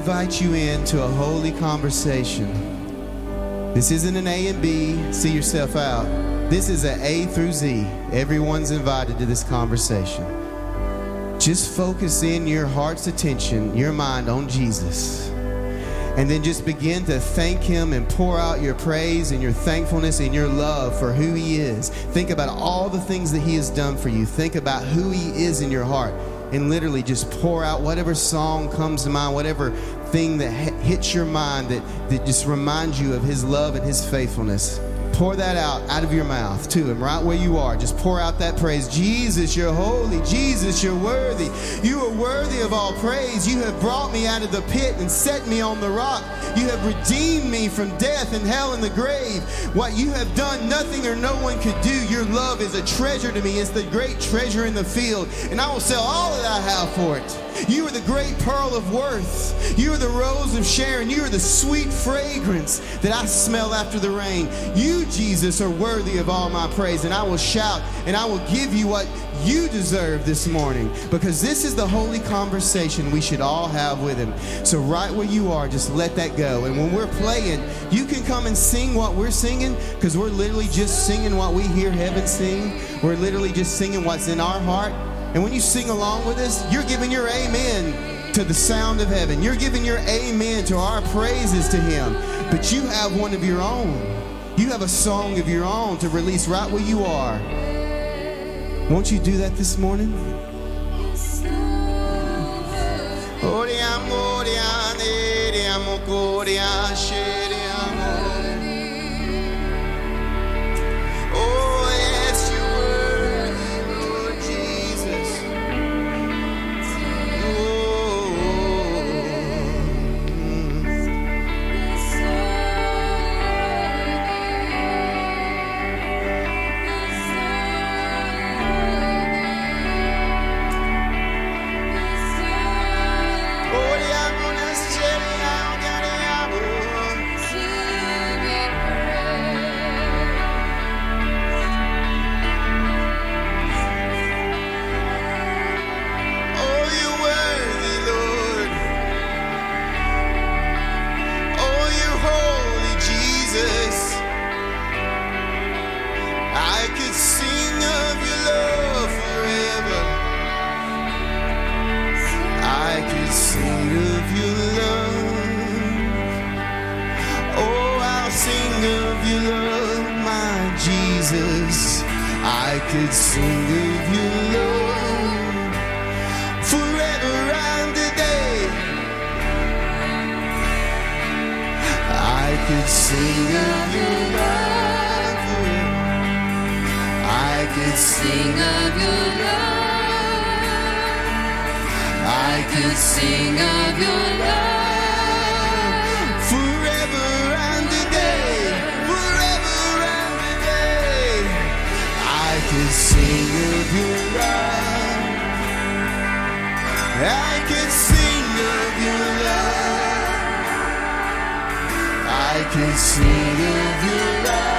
invite you into a holy conversation. This isn't an A and B, see yourself out. This is an A through Z. Everyone's invited to this conversation. Just focus in your heart's attention, your mind on Jesus. And then just begin to thank Him and pour out your praise and your thankfulness and your love for who He is. Think about all the things that He has done for you. Think about who He is in your heart. And literally just pour out whatever song comes to mind, whatever thing that hits your mind that, that just reminds you of His love and His faithfulness. Pour that out out of your mouth to Him right where you are. Just pour out that praise. Jesus, you're holy. Jesus, you're worthy. You are worthy of all praise. You have brought me out of the pit and set me on the rock. You have redeemed me from death and hell and the grave. What you have done, nothing or no one could do. Your love is a treasure to me. It's the great treasure in the field. And I will sell all that I have for it. You are the great pearl of worth. You are the rose of Sharon. You are the sweet fragrance that I smell after the rain. You, Jesus, are worthy of all my praise. And I will shout and I will give you what you deserve this morning because this is the holy conversation we should all have with Him. So, right where you are, just let that go. And when we're playing, you can come and sing what we're singing because we're literally just singing what we hear heaven sing. We're literally just singing what's in our heart. And when you sing along with us, you're giving your amen to the sound of heaven. You're giving your amen to our praises to Him. But you have one of your own. You have a song of your own to release right where you are. Won't you do that this morning? I could sing of your love forever and a day. I could sing of your love. I could sing Sing of your love. I could sing of your love. Your. I can sing of your love. I could sing of your love.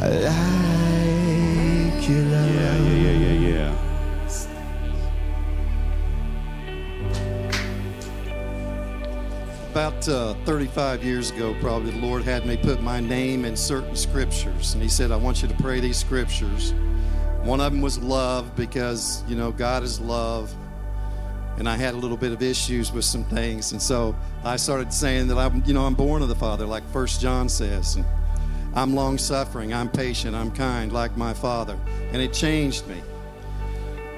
Like your love. Yeah, yeah, yeah, yeah, yeah. About uh, 35 years ago, probably, the Lord had me put my name in certain scriptures. And He said, I want you to pray these scriptures. One of them was love because, you know, God is love. And I had a little bit of issues with some things. And so I started saying that I'm, you know, I'm born of the Father, like First John says. And I'm long suffering, I'm patient, I'm kind, like my Father. And it changed me.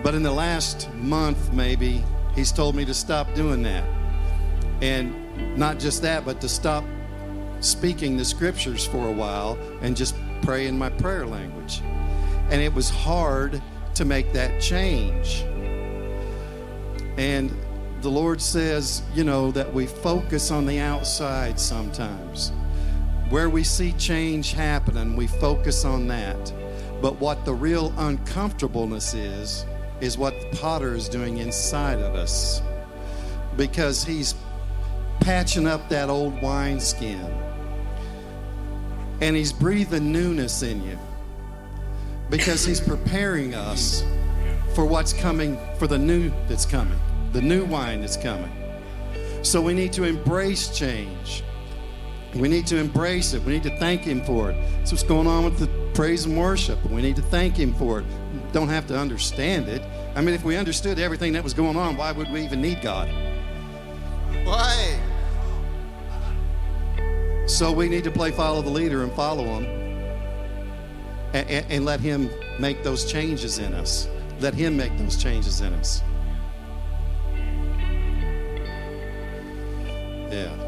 But in the last month, maybe, He's told me to stop doing that. And not just that, but to stop speaking the scriptures for a while and just pray in my prayer language. And it was hard to make that change. And the Lord says, you know, that we focus on the outside sometimes. Where we see change happening, we focus on that. But what the real uncomfortableness is, is what the potter is doing inside of us. Because he's patching up that old wineskin. And he's breathing newness in you. Because he's preparing us for what's coming, for the new that's coming, the new wine that's coming. So we need to embrace change. We need to embrace it. We need to thank Him for it. That's what's going on with the praise and worship. We need to thank Him for it. Don't have to understand it. I mean, if we understood everything that was going on, why would we even need God? Why? So we need to play follow the leader and follow him and, and, and let him make those changes in us. Let him make those changes in us. Yeah.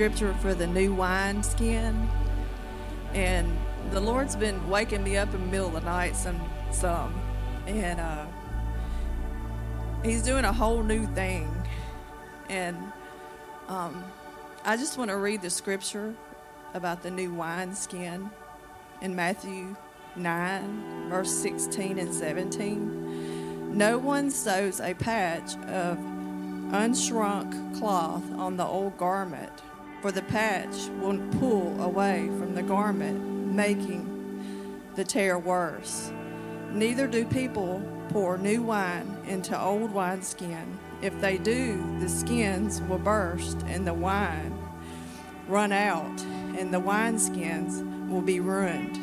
Scripture for the new wine skin, and the Lord's been waking me up in the middle of the night some, some, and uh, He's doing a whole new thing, and um, I just want to read the scripture about the new wine skin in Matthew nine, verse sixteen and seventeen. No one sews a patch of unshrunk cloth on the old garment, for the patch won't pull away from the garment, making the tear worse. Neither do people pour new wine into old wineskin. If they do, the skins will burst and the wine run out, and the wineskins will be ruined.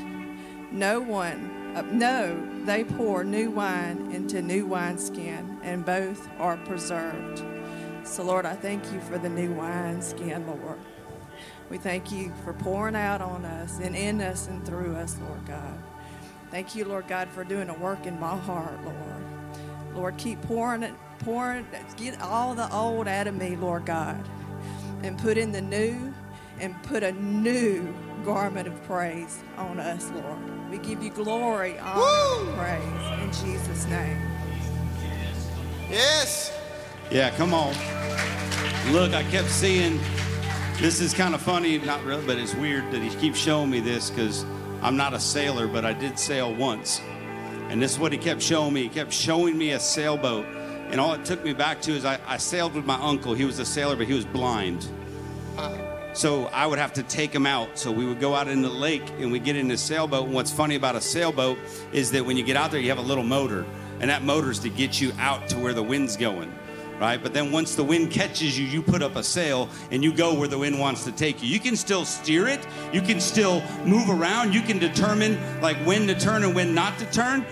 No one, uh, no, they pour new wine into new wineskin, and both are preserved. So, Lord, I thank you for the new wine wineskin, Lord. We thank you for pouring out on us and in us and through us, Lord God. Thank you, Lord God, for doing a work in my heart, Lord. Lord, keep pouring it, pouring, get all the old out of me, Lord God, and put in the new and put a new garment of praise on us, Lord. We give you glory, honor, Woo! praise in Jesus' name. Yes. Yeah, come on. Look, I kept seeing. This is kind of funny, not really, but it's weird that he keeps showing me this because I'm not a sailor, but I did sail once. And this is what he kept showing me. He kept showing me a sailboat. And all it took me back to is I, I sailed with my uncle. He was a sailor, but he was blind. So I would have to take him out. So we would go out in the lake and we get in the sailboat. And what's funny about a sailboat is that when you get out there, you have a little motor. And that motor's to get you out to where the wind's going. Right? But then once the wind catches you, you put up a sail and you go where the wind wants to take you. You can still steer it. You can still move around. You can determine like when to turn and when not to turn.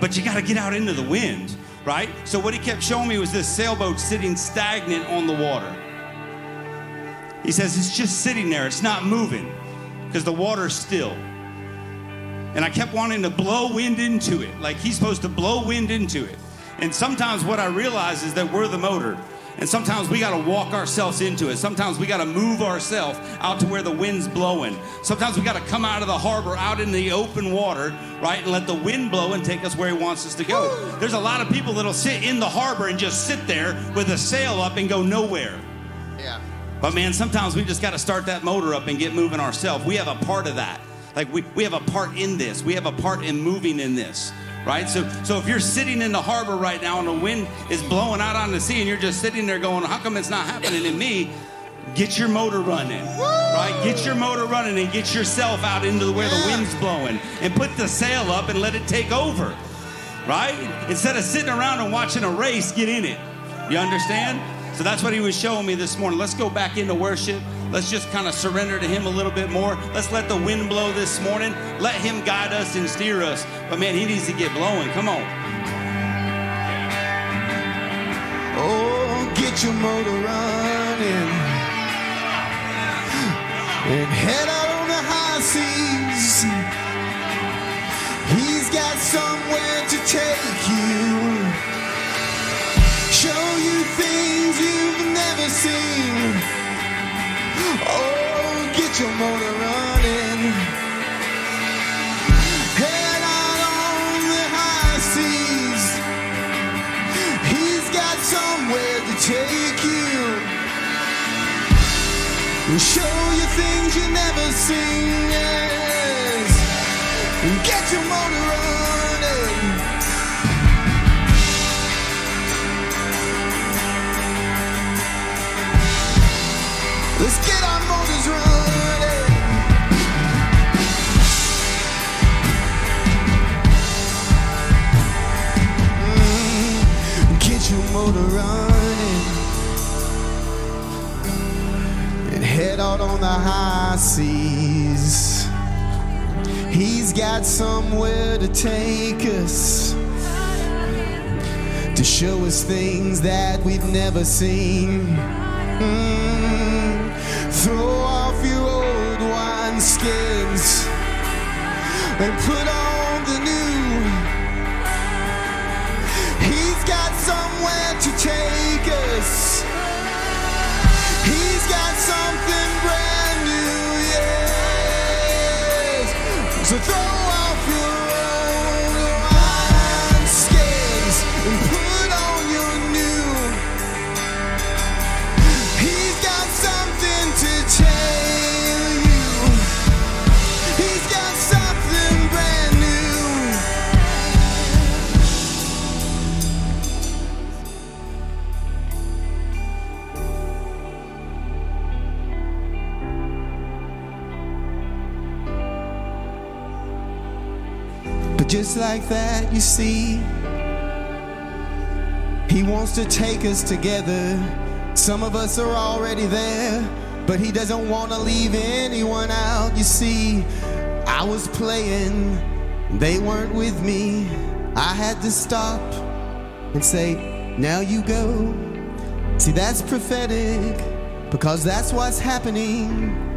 But you got to get out into the wind, right? So what he kept showing me was this sailboat sitting stagnant on the water. He says it's just sitting there, it's not moving because the water's still. And I kept wanting to blow wind into it, like he's supposed to blow wind into it. And sometimes what I realize is that we're the motor. And sometimes we got to walk ourselves into it. Sometimes we got to move ourselves out to where the wind's blowing. Sometimes we got to come out of the harbor, out in the open water, right, and let the wind blow and take us where He wants us to go. There's a lot of people that'll sit in the harbor and just sit there with a sail up and go nowhere. Yeah. But man, sometimes we just got to start that motor up and get moving ourselves. We have a part of that. Like we, we have a part in this. We have a part in moving in this. Right? So so if you're sitting in the harbor right now and the wind is blowing out on the sea and you're just sitting there going, How come it's not happening to me? Get your motor running. Right? Get your motor running and get yourself out into where the wind's blowing and put the sail up and let it take over. Right? Instead of sitting around and watching a race, get in it. You understand? So that's what he was showing me this morning. Let's go back into worship. Let's just kind of surrender to him a little bit more. Let's let the wind blow this morning. Let him guide us and steer us. But man, he needs to get blowing. Come on. Oh, get your motor running and head out on the high seas. He's got somewhere to take you, show you things you've never seen. Oh, get your motor running. Head out on the high seas. He's got somewhere to take you. Show you things you never seen. Yes. Get your motor running. To take us. To show us things that we've never seen. Mm. Throw off your old wine skins and put on the new. He's got somewhere to take us. He's got something brand just like that, you see, He wants to take us together. Some of us are already there, but he doesn't want to leave anyone out. You see, I was playing, they weren't with me. I had to stop and say, Now you go. See, that's prophetic because that's what's happening.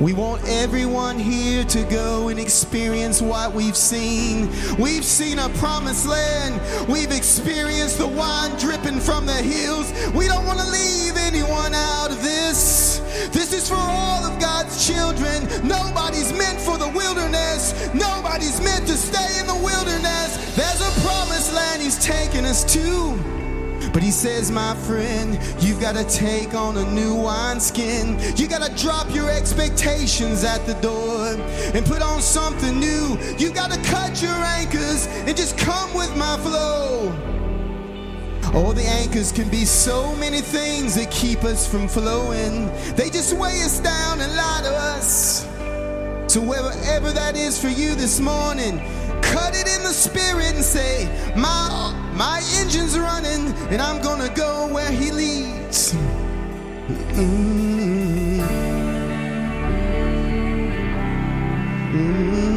We want everyone here to go and experience what we've seen. We've seen a promised land. We've experienced the wine dripping from the hills. We don't want to leave anyone out of this. This is for all of God's children. Nobody's meant for the wilderness. Nobody's meant to stay in the wilderness. There's a promised land He's taking us to. But he says, my friend, you've got to take on a new wineskin. You got to drop your expectations at the door and put on something new. You got to cut your anchors and just come with my flow. Oh, the anchors can be so many things that keep us from flowing. They just weigh us down and lie to us. So, wherever that is for you this morning, cut it in the spirit and say, My, my engine's running, and I'm gonna go where he leads. Mm. Mm.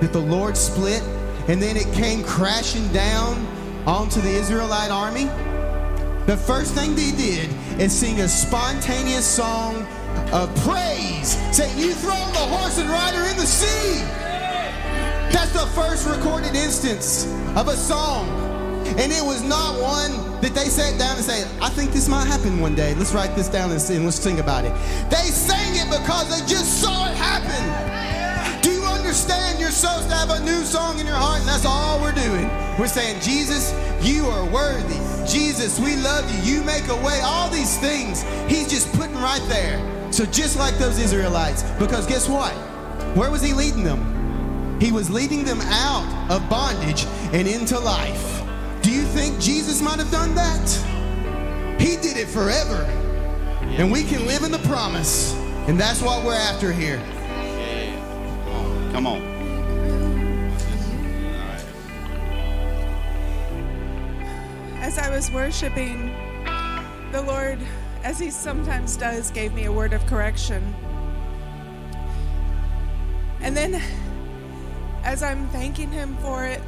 That, the Lord split and then it came crashing down onto the Israelite army? The first thing they did is sing a spontaneous song of praise, saying, You throw the horse and rider in the sea. That's the first recorded instance of a song. And it was not one that they sat down and said, I think this might happen one day. Let's write this down and sing, let's sing about it. They sang it because they just saw it happen. Understand you're supposed to have a new song in your heart? And that's all we're doing. We're saying, Jesus, you are worthy. Jesus, we love you. You make a way. All these things, he's just putting right there. So just like those Israelites, because guess what? Where was he leading them? He was leading them out of bondage and into life. Do you think Jesus might have done that? He did it forever. And we can live in the promise. And that's what we're after here. Come on. As I was worshiping, the Lord, as He sometimes does, gave me a word of correction. And then, as I'm thanking Him for it,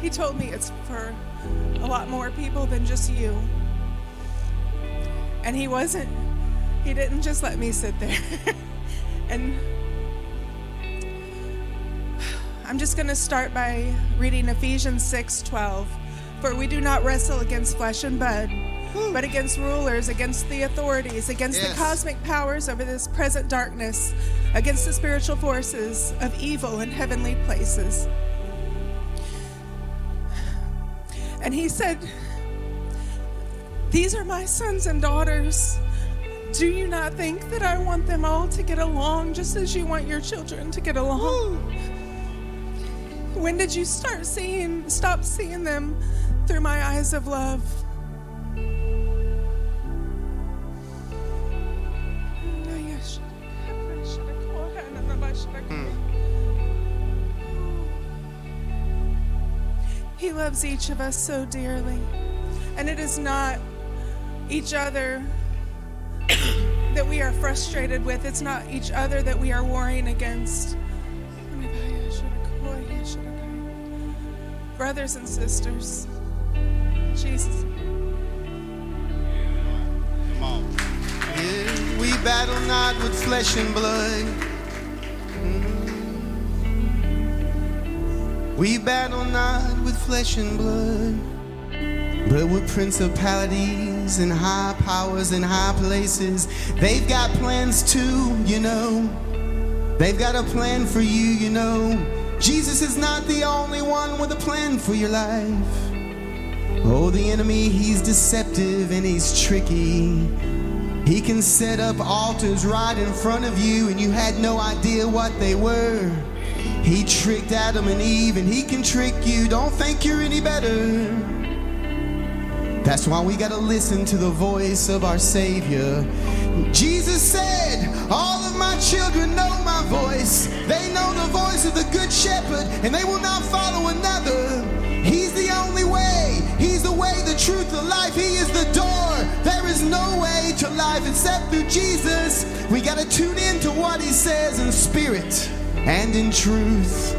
He told me it's for a lot more people than just you. And He wasn't, He didn't just let me sit there. and I'm just going to start by reading Ephesians 6:12. For we do not wrestle against flesh and blood, but against rulers, against the authorities, against Yes. the cosmic powers over this present darkness, against the spiritual forces of evil in heavenly places. And he said, These are my sons and daughters. Do you not think that I want them all to get along just as you want your children to get along? When did you start seeing, stop seeing them through my eyes of love? He loves each of us so dearly. And it is not each other that we are frustrated with, it's not each other that we are warring against. Brothers and sisters, Jesus. Come on. Yeah, we battle not with flesh and blood. Mm. We battle not with flesh and blood, but with principalities and high powers and high places. They've got plans too, you know. They've got a plan for you, you know. Jesus is not the only one with a plan for your life. Oh, the enemy, he's deceptive and he's tricky. He can set up altars right in front of you and you had no idea what they were. He tricked Adam and Eve and he can trick you. Don't think you're any better. That's why we got to listen to the voice of our Savior. Jesus said, All my children know my voice. They know the voice of the Good Shepherd, and they will not follow another. He's the only way. He's the way, the truth, the life. He is the door. There is no way to life except through Jesus. We got to tune in to what He says in spirit and in truth.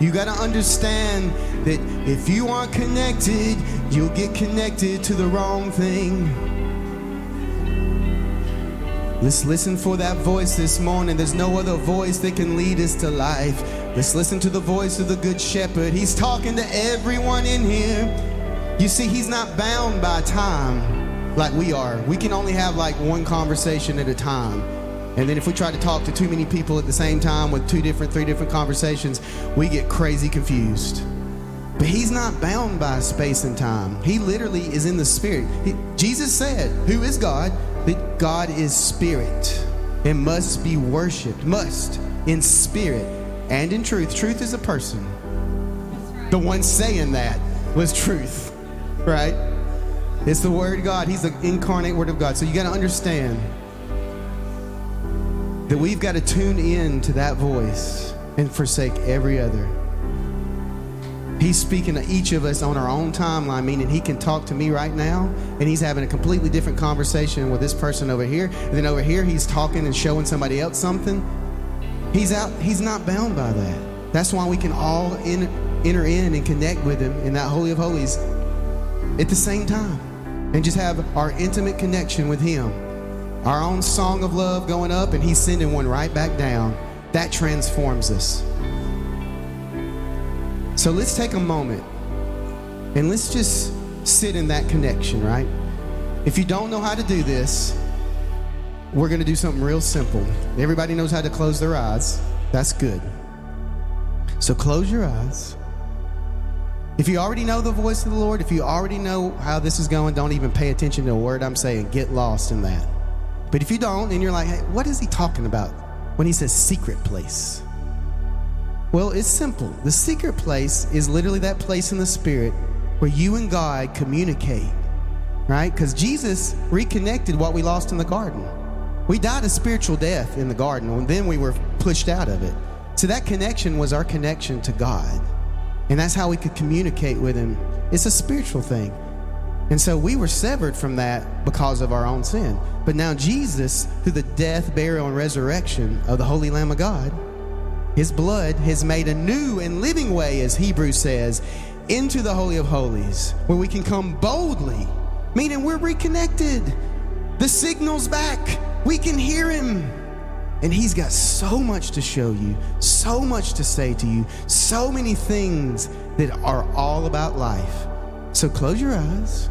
You got to understand that if you aren't connected, you'll get connected to the wrong thing. Let's listen for that voice this morning. There's no other voice that can lead us to life. Let's listen to the voice of the Good Shepherd. He's talking to everyone in here. You see, he's not bound by time like we are. We can only have like one conversation at a time. And then if we try to talk to too many people at the same time with two different, three different conversations, we get crazy confused. But he's not bound by space and time. He literally is in the spirit. He, Jesus said, Who is God? That God is spirit and must be worshiped, must in spirit and in truth. Truth is a person. The one saying that was truth, right? It's the Word God. He's the incarnate Word of God. So you got to understand that we've got to tune in to that voice and forsake every other. He's speaking to each of us on our own timeline, meaning he can talk to me right now, and he's having a completely different conversation with this person over here. And then over here, he's talking and showing somebody else something. He's out, he's not bound by that. That's why we can all in, enter in and connect with him in that Holy of Holies at the same time and just have our intimate connection with him. Our own song of love going up, and he's sending one right back down. That transforms us. So let's take a moment and let's just sit in that connection, right? If you don't know how to do this, we're going to do something real simple. Everybody knows how to close their eyes. That's good. So close your eyes. If you already know the voice of the Lord, if you already know how this is going, don't even pay attention to a word I'm saying. Get lost in that. But if you don't, and you're like, hey, what is he talking about when he says secret place? Well, it's simple. The secret place is literally that place in the spirit where you and God communicate, right? Because Jesus reconnected what we lost in the garden. We died a spiritual death in the garden, and then we were pushed out of it. So that connection was our connection to God. And that's how we could communicate with Him. It's a spiritual thing. And so we were severed from that because of our own sin. But now Jesus, through the death, burial, and resurrection of the Holy Lamb of God, his blood has made a new and living way, as Hebrews says, into the Holy of Holies, where we can come boldly, meaning we're reconnected. The signal's back. We can hear him. And he's got so much to show you, so much to say to you, so many things that are all about life. So close your eyes.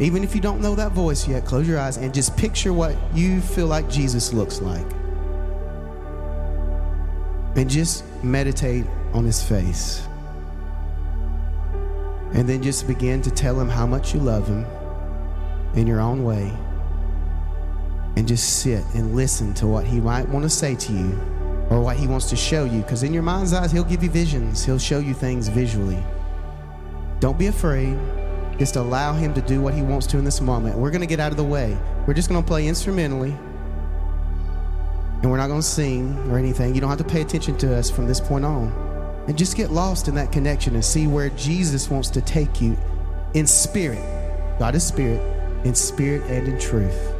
Even if you don't know that voice yet, close your eyes and just picture what you feel like Jesus looks like and just meditate on his face. And then just begin to tell him how much you love him in your own way. And just sit and listen to what he might want to say to you or what he wants to show you. Because in your mind's eyes, he'll give you visions, he'll show you things visually. Don't be afraid. Just allow him to do what he wants to in this moment. We're going to get out of the way. We're just going to play instrumentally and we're not going to sing or anything. You don't have to pay attention to us from this point on. and just get lost in that connection and see where Jesus wants to take you in spirit. God is spirit, in spirit and in truth.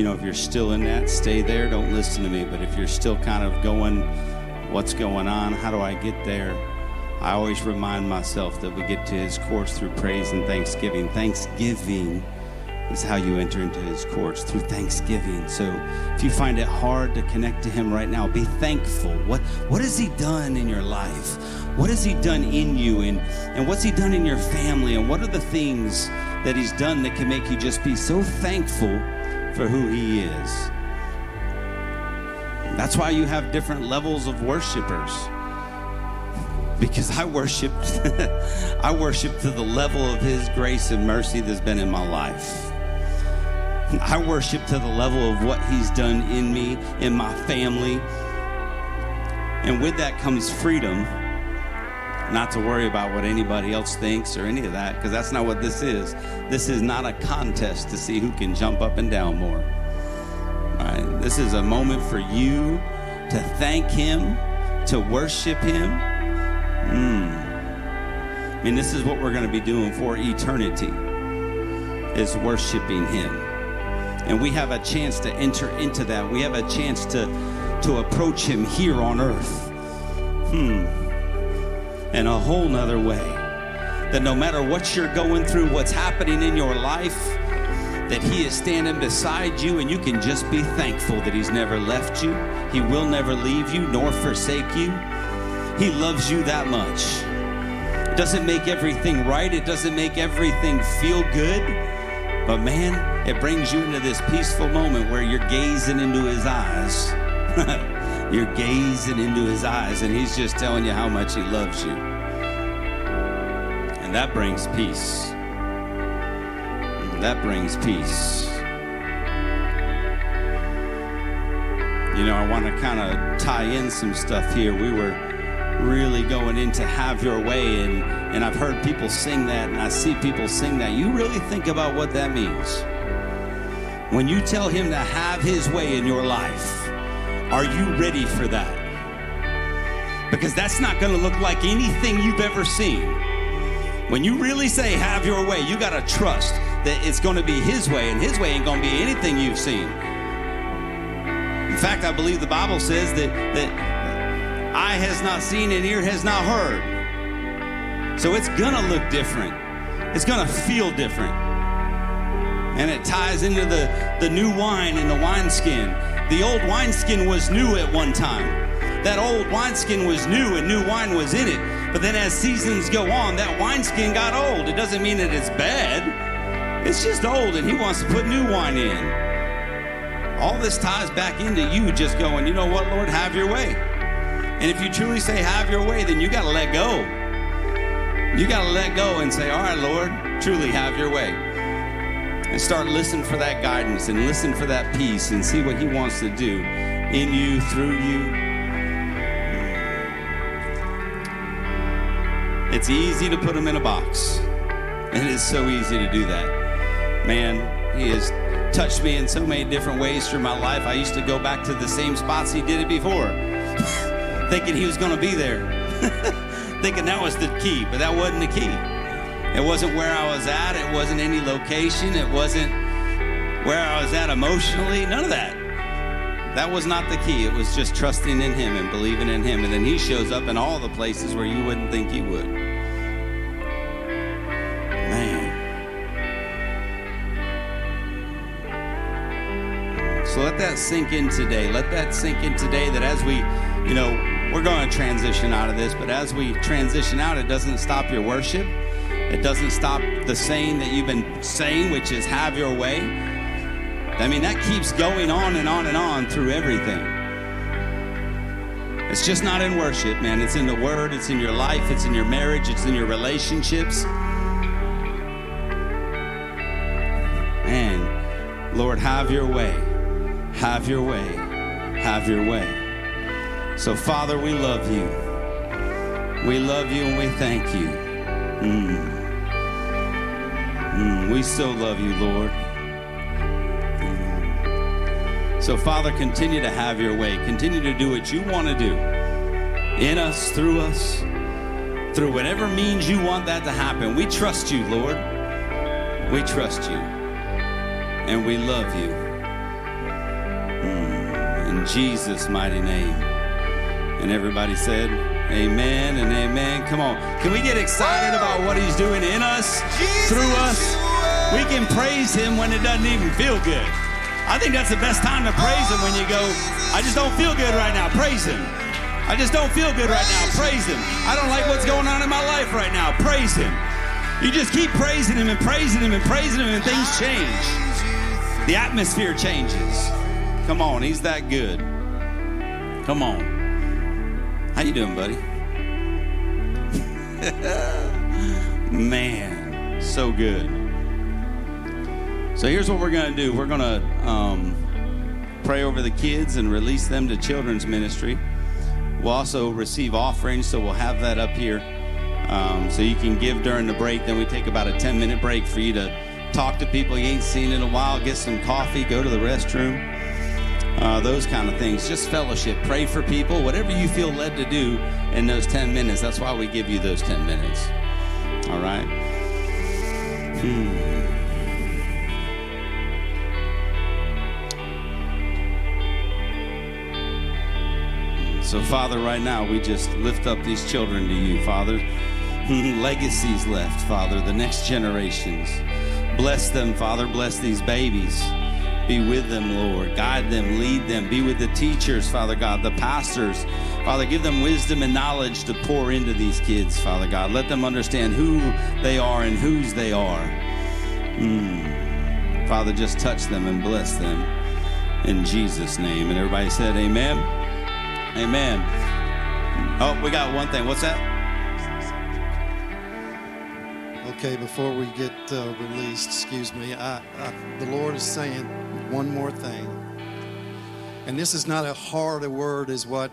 You know, if you're still in that, stay there. Don't listen to me. But if you're still kind of going, what's going on? How do I get there? I always remind myself that we get to his courts through praise and thanksgiving. Thanksgiving is how you enter into his courts through thanksgiving. So if you find it hard to connect to him right now, be thankful. What what has he done in your life? What has he done in you and, and what's he done in your family? And what are the things that he's done that can make you just be so thankful for who he is? That's why you have different levels of worshipers because I worship I worship to the level of his grace and mercy that's been in my life. I worship to the level of what he's done in me, in my family. And with that comes freedom not to worry about what anybody else thinks or any of that, because that's not what this is. This is not a contest to see who can jump up and down more. Right? This is a moment for you to thank Him, to worship Him. Mm. I mean, this is what we're going to be doing for eternity, is worshiping Him. And we have a chance to enter into that. We have a chance to, to approach Him here on earth. Hmm. In a whole nother way. That no matter what you're going through, what's happening in your life, that He is standing beside you, and you can just be thankful that He's never left you. He will never leave you nor forsake you. He loves you that much. It doesn't make everything right, it doesn't make everything feel good, but man, it brings you into this peaceful moment where you're gazing into His eyes. you're gazing into His eyes, and He's just telling you how much He loves you. And that brings peace that brings peace. You know, I want to kind of tie in some stuff here. We were really going into Have Your Way, and, and I've heard people sing that, and I see people sing that. You really think about what that means. When you tell Him to have His way in your life, are you ready for that? Because that's not going to look like anything you've ever seen. When you really say, Have Your Way, you got to trust that it's going to be His way, and His way ain't going to be anything you've seen. In fact, I believe the Bible says that, that eye has not seen and ear has not heard. So it's going to look different, it's going to feel different. And it ties into the, the new wine in the wineskin. The old wineskin was new at one time. That old wineskin was new and new wine was in it. But then as seasons go on, that wineskin got old. It doesn't mean that it's bad. It's just old and he wants to put new wine in. All this ties back into you just going, you know what, Lord, have your way. And if you truly say have your way, then you got to let go. You got to let go and say, all right, Lord, truly have your way. And start listening for that guidance and listen for that peace and see what he wants to do in you, through you. It's easy to put him in a box. It is so easy to do that. Man, he has touched me in so many different ways through my life. I used to go back to the same spots he did it before, thinking he was going to be there, thinking that was the key, but that wasn't the key. It wasn't where I was at, it wasn't any location, it wasn't where I was at emotionally, none of that. That was not the key. It was just trusting in Him and believing in Him. And then He shows up in all the places where you wouldn't think He would. Man. So let that sink in today. Let that sink in today that as we, you know, we're going to transition out of this, but as we transition out, it doesn't stop your worship. It doesn't stop the saying that you've been saying, which is have your way. I mean, that keeps going on and on and on through everything. It's just not in worship, man. It's in the Word, it's in your life, it's in your marriage, it's in your relationships. Man, Lord, have your way. Have your way. Have your way. So, Father, we love you. We love you and we thank you. Mm. Mm, we so love you, Lord. So, Father, continue to have your way. Continue to do what you want to do in us, through us, through whatever means you want that to happen. We trust you, Lord. We trust you. And we love you. Mm, in Jesus' mighty name. And everybody said, Amen and amen. Come on. Can we get excited about what he's doing in us, through us? We can praise him when it doesn't even feel good. I think that's the best time to praise him when you go, I just don't feel good right now. Praise him. I just don't feel good right now. Praise him. I don't like what's going on in my life right now. Praise him. You just keep praising him and praising him and praising him and things change. The atmosphere changes. Come on, he's that good. Come on. How you doing, buddy? Man, so good. So here's what we're to do. We're to um, pray over the kids and release them to children's ministry. We'll also receive offerings, so we'll have that up here Um, so you can give during the break. Then we take about a 10 minute break for you to talk to people you ain't seen in a while, get some coffee, go to the restroom, uh, those kind of things. Just fellowship, pray for people, whatever you feel led to do in those 10 minutes. That's why we give you those 10 minutes. All right? Hmm. So, Father, right now, we just lift up these children to you, Father. Legacies left, Father, the next generations. Bless them, Father. Bless these babies. Be with them, Lord. Guide them, lead them. Be with the teachers, Father God, the pastors. Father, give them wisdom and knowledge to pour into these kids, Father God. Let them understand who they are and whose they are. Mm. Father, just touch them and bless them in Jesus' name. And everybody said, Amen. Amen. Oh, we got one thing. What's that? Okay, before we get uh, released, excuse me, I, I, the Lord is saying one more thing. And this is not a hard a word as what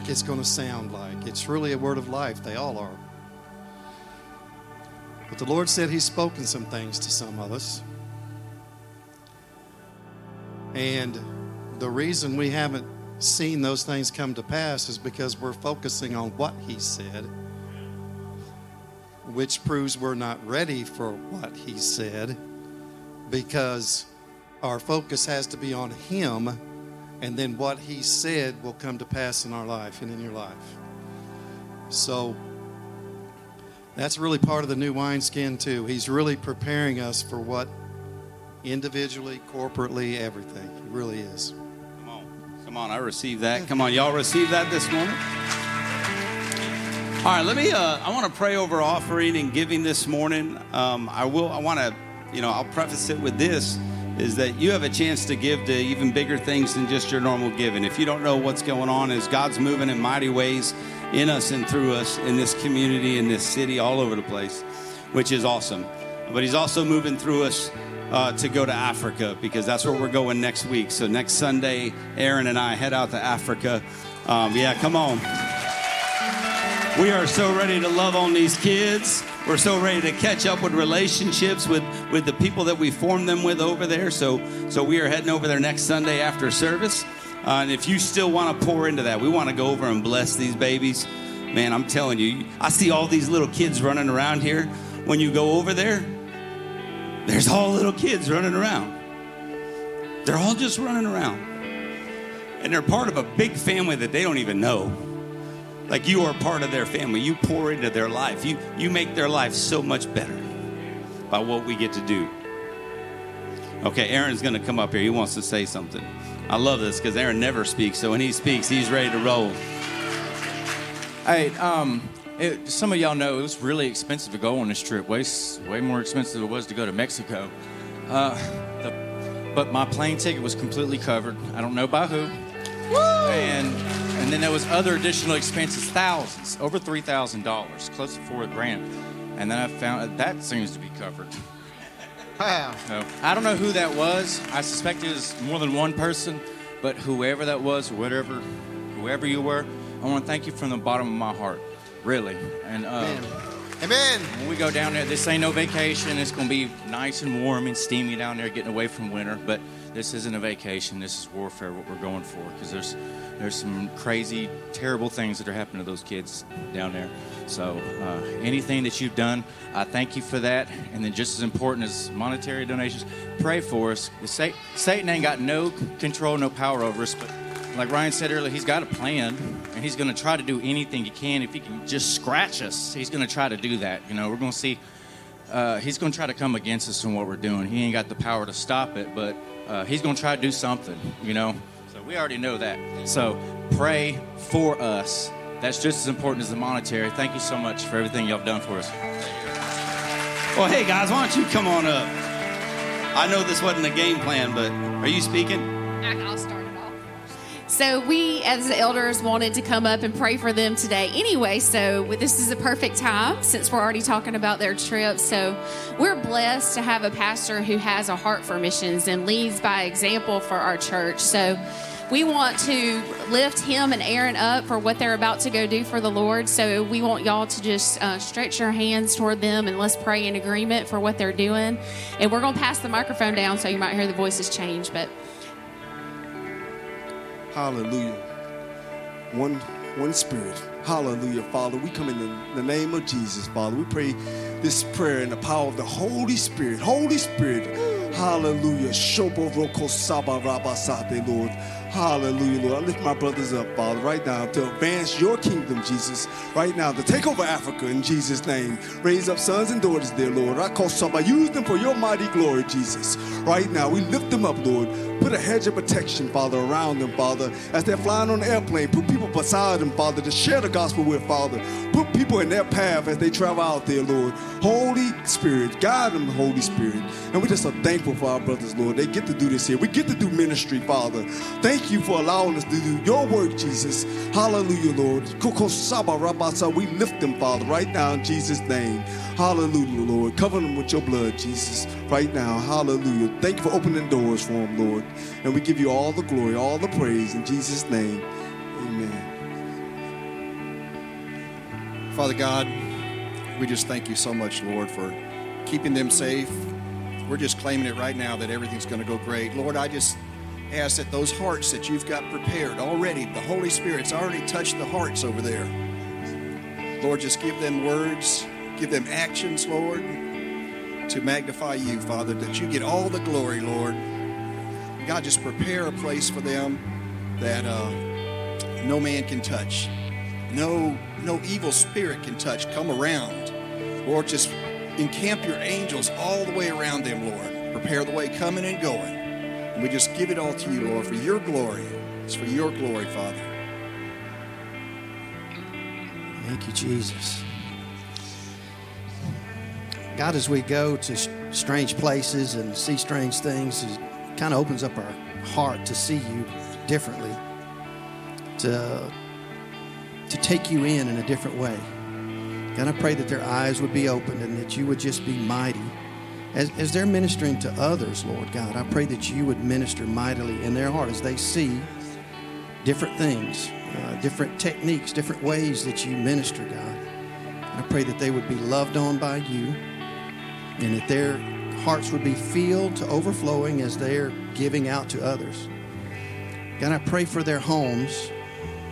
it's going to sound like. It's really a word of life. They all are. But the Lord said He's spoken some things to some of us. And the reason we haven't seen those things come to pass is because we're focusing on what He said which proves we're not ready for what he said because our focus has to be on him and then what he said will come to pass in our life and in your life so that's really part of the new wineskin too he's really preparing us for what individually corporately everything he really is Come on. Come on. I received that. Come on. Y'all received that this morning? All right, let me. Uh, I want to pray over offering and giving this morning. Um, I will. I want to. You know, I'll preface it with this: is that you have a chance to give to even bigger things than just your normal giving. If you don't know what's going on, is God's moving in mighty ways in us and through us in this community, in this city, all over the place, which is awesome. But He's also moving through us uh, to go to Africa because that's where we're going next week. So next Sunday, Aaron and I head out to Africa. Um, yeah, come on. We are so ready to love on these kids. We're so ready to catch up with relationships with, with the people that we formed them with over there. So, so we are heading over there next Sunday after service. Uh, and if you still want to pour into that, we want to go over and bless these babies. Man, I'm telling you, I see all these little kids running around here. When you go over there, there's all little kids running around. They're all just running around. And they're part of a big family that they don't even know. Like you are part of their family. You pour into their life. You you make their life so much better by what we get to do. Okay, Aaron's going to come up here. He wants to say something. I love this because Aaron never speaks. So when he speaks, he's ready to roll. Hey, um, it, some of y'all know it was really expensive to go on this trip. Way, way more expensive than it was to go to Mexico. Uh, the, but my plane ticket was completely covered. I don't know by who. Woo! And and then there was other additional expenses, thousands, over three thousand dollars, close to four grand. And then I found that seems to be covered. Wow. So I don't know who that was. I suspect it was more than one person, but whoever that was, whatever, whoever you were, I want to thank you from the bottom of my heart, really. And uh, Amen. Amen. when we go down there, this ain't no vacation. It's gonna be nice and warm and steamy down there, getting away from winter. But this isn't a vacation. This is warfare. What we're going for, because there's there's some crazy, terrible things that are happening to those kids down there. So uh, anything that you've done, I thank you for that. And then just as important as monetary donations, pray for us. Satan ain't got no control, no power over us, but like Ryan said earlier, he's got a plan, and he's going to try to do anything he can. If he can just scratch us, he's going to try to do that. You know, we're going to see. Uh, he's going to try to come against us in what we're doing. He ain't got the power to stop it, but uh, he's going to try to do something. You know, so we already know that. So pray for us. That's just as important as the monetary. Thank you so much for everything y'all have done for us. Well, hey guys, why don't you come on up? I know this wasn't a game plan, but are you speaking? I'll start it off. So we, as the elders, wanted to come up and pray for them today anyway. So this is a perfect time since we're already talking about their trip. So we're blessed to have a pastor who has a heart for missions and leads by example for our church. So we want to lift him and Aaron up for what they're about to go do for the Lord. So we want y'all to just uh, stretch your hands toward them and let's pray in agreement for what they're doing. And we're going to pass the microphone down so you might hear the voices change. But Hallelujah. One one spirit. Hallelujah, Father. We come in the, the name of Jesus, Father. We pray this prayer in the power of the Holy Spirit. Holy Spirit. Hallelujah. Lord. Hallelujah, Lord. I lift my brothers up, Father, right now to advance your kingdom, Jesus. Right now, to take over Africa in Jesus' name. Raise up sons and daughters there, Lord. I call somebody. Use them for your mighty glory, Jesus. Right now, we lift them up, Lord. Put a hedge of protection, Father, around them, Father, as they're flying on the airplane. Put people beside them, Father, to share the gospel with, Father. Put people in their path as they travel out there, Lord. Holy Spirit, guide them, Holy Spirit. And we're just so thankful for our brothers, Lord. They get to do this here. We get to do ministry, Father. Thank you for allowing us to do your work, Jesus. Hallelujah, Lord. We lift them, Father, right now in Jesus' name. Hallelujah, Lord. Cover them with your blood, Jesus, right now. Hallelujah. Thank you for opening doors for them, Lord. And we give you all the glory, all the praise in Jesus' name. Amen. Father God, we just thank you so much, Lord, for keeping them safe. We're just claiming it right now that everything's going to go great. Lord, I just ask that those hearts that you've got prepared already, the Holy Spirit's already touched the hearts over there. Lord, just give them words, give them actions, Lord, to magnify you, Father, that you get all the glory, Lord. God, just prepare a place for them that uh, no man can touch. No no evil spirit can touch. Come around. Lord just encamp your angels all the way around them lord. Prepare the way coming and going and we just give it all to you lord for your glory it's for your glory father Thank you, Jesus. God, as we go to strange places and see strange things, it kind of opens up our heart to see you differently, to, to take you in in a different way. God, I pray that their eyes would be opened and that you would just be mighty. As, as they're ministering to others, Lord God, I pray that you would minister mightily in their heart as they see different things, uh, different techniques, different ways that you minister, God. I pray that they would be loved on by you and that their hearts would be filled to overflowing as they're giving out to others. God, I pray for their homes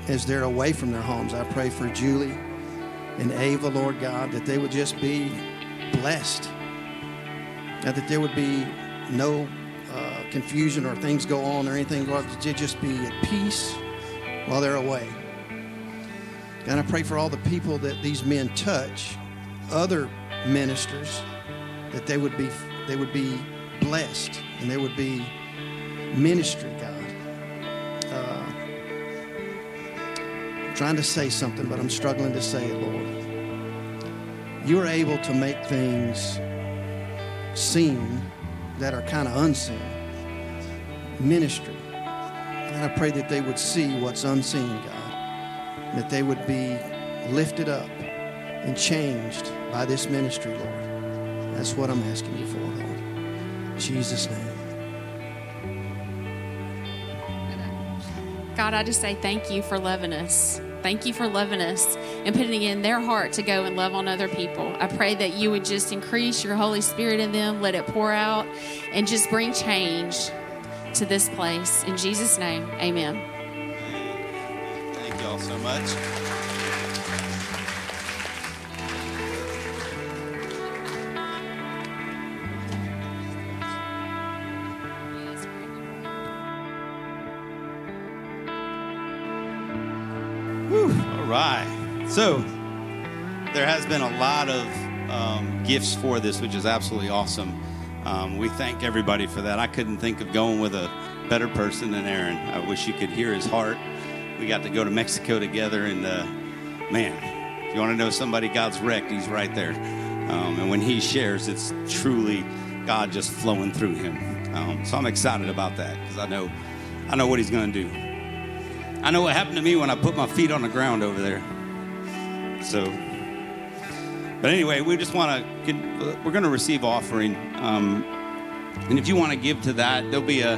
as they're away from their homes. I pray for Julie and Ava, Lord God, that they would just be blessed. That there would be no uh, confusion or things go on or anything, Lord, that they just be at peace while they're away. God, I pray for all the people that these men touch, other ministers, that they would be they would be blessed and there would be ministry, God. Uh, I'm trying to say something, but I'm struggling to say it, Lord. You are able to make things seen that are kind of unseen. Ministry. And I pray that they would see what's unseen, God. That they would be lifted up and changed by this ministry, Lord. That's what I'm asking you for, Lord. In Jesus' name. God, I just say thank you for loving us. Thank you for loving us and putting in their heart to go and love on other people. I pray that you would just increase your Holy Spirit in them, let it pour out, and just bring change to this place. In Jesus' name, amen. Thank y'all so much. So there has been a lot of um, gifts for this, which is absolutely awesome. Um, we thank everybody for that. I couldn't think of going with a better person than Aaron. I wish you could hear his heart. We got to go to Mexico together, and uh, man, if you want to know somebody God's wrecked, he's right there. Um, and when he shares, it's truly God just flowing through him. Um, so I'm excited about that because I know, I know what he's going to do. I know what happened to me when I put my feet on the ground over there. So, but anyway, we just want to, we're going to receive offering. Um, and if you want to give to that, there'll be a,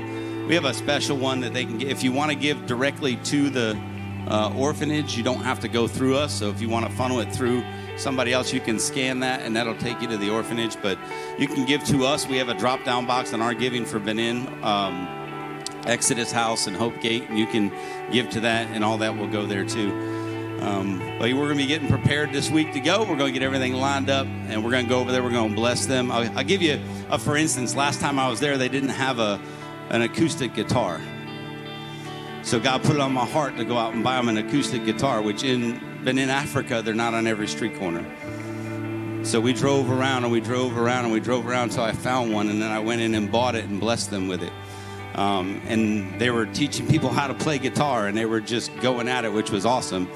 we have a special one that they can get. If you want to give directly to the uh, orphanage, you don't have to go through us. So if you want to funnel it through somebody else, you can scan that and that'll take you to the orphanage. But you can give to us. We have a drop down box on our giving for Benin. Um, Exodus House and Hope Gate, and you can give to that, and all that will go there too. Um, but we're going to be getting prepared this week to go. We're going to get everything lined up, and we're going to go over there. We're going to bless them. I'll, I'll give you, a, for instance, last time I was there, they didn't have a an acoustic guitar. So God put it on my heart to go out and buy them an acoustic guitar, which in Benin Africa, they're not on every street corner. So we drove around and we drove around and we drove around until I found one, and then I went in and bought it and blessed them with it. Um, and they were teaching people how to play guitar, and they were just going at it, which was awesome.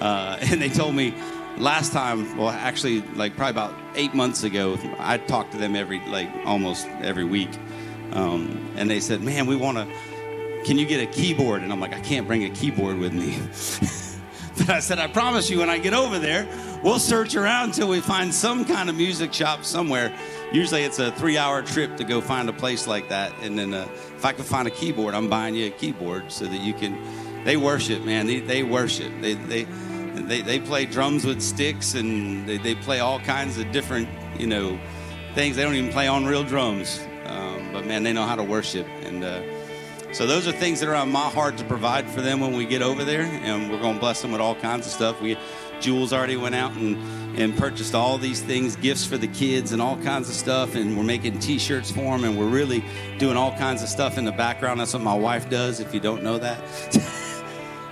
Uh, and they told me last time, well, actually, like probably about eight months ago, I talked to them every, like almost every week. Um, and they said, man, we want to, can you get a keyboard? And I'm like, I can't bring a keyboard with me. but I said, I promise you, when I get over there, we'll search around until we find some kind of music shop somewhere. Usually it's a three hour trip to go find a place like that. And then uh, if I can find a keyboard, I'm buying you a keyboard so that you can, they worship, man. They, they worship. They, they, they, they play drums with sticks and they, they play all kinds of different, you know, things. They don't even play on real drums. Um, but man, they know how to worship. And uh, so those are things that are on my heart to provide for them when we get over there. And we're going to bless them with all kinds of stuff. We, Jules already went out and, and purchased all these things, gifts for the kids and all kinds of stuff. And we're making t-shirts for them. And we're really doing all kinds of stuff in the background. That's what my wife does, if you don't know that.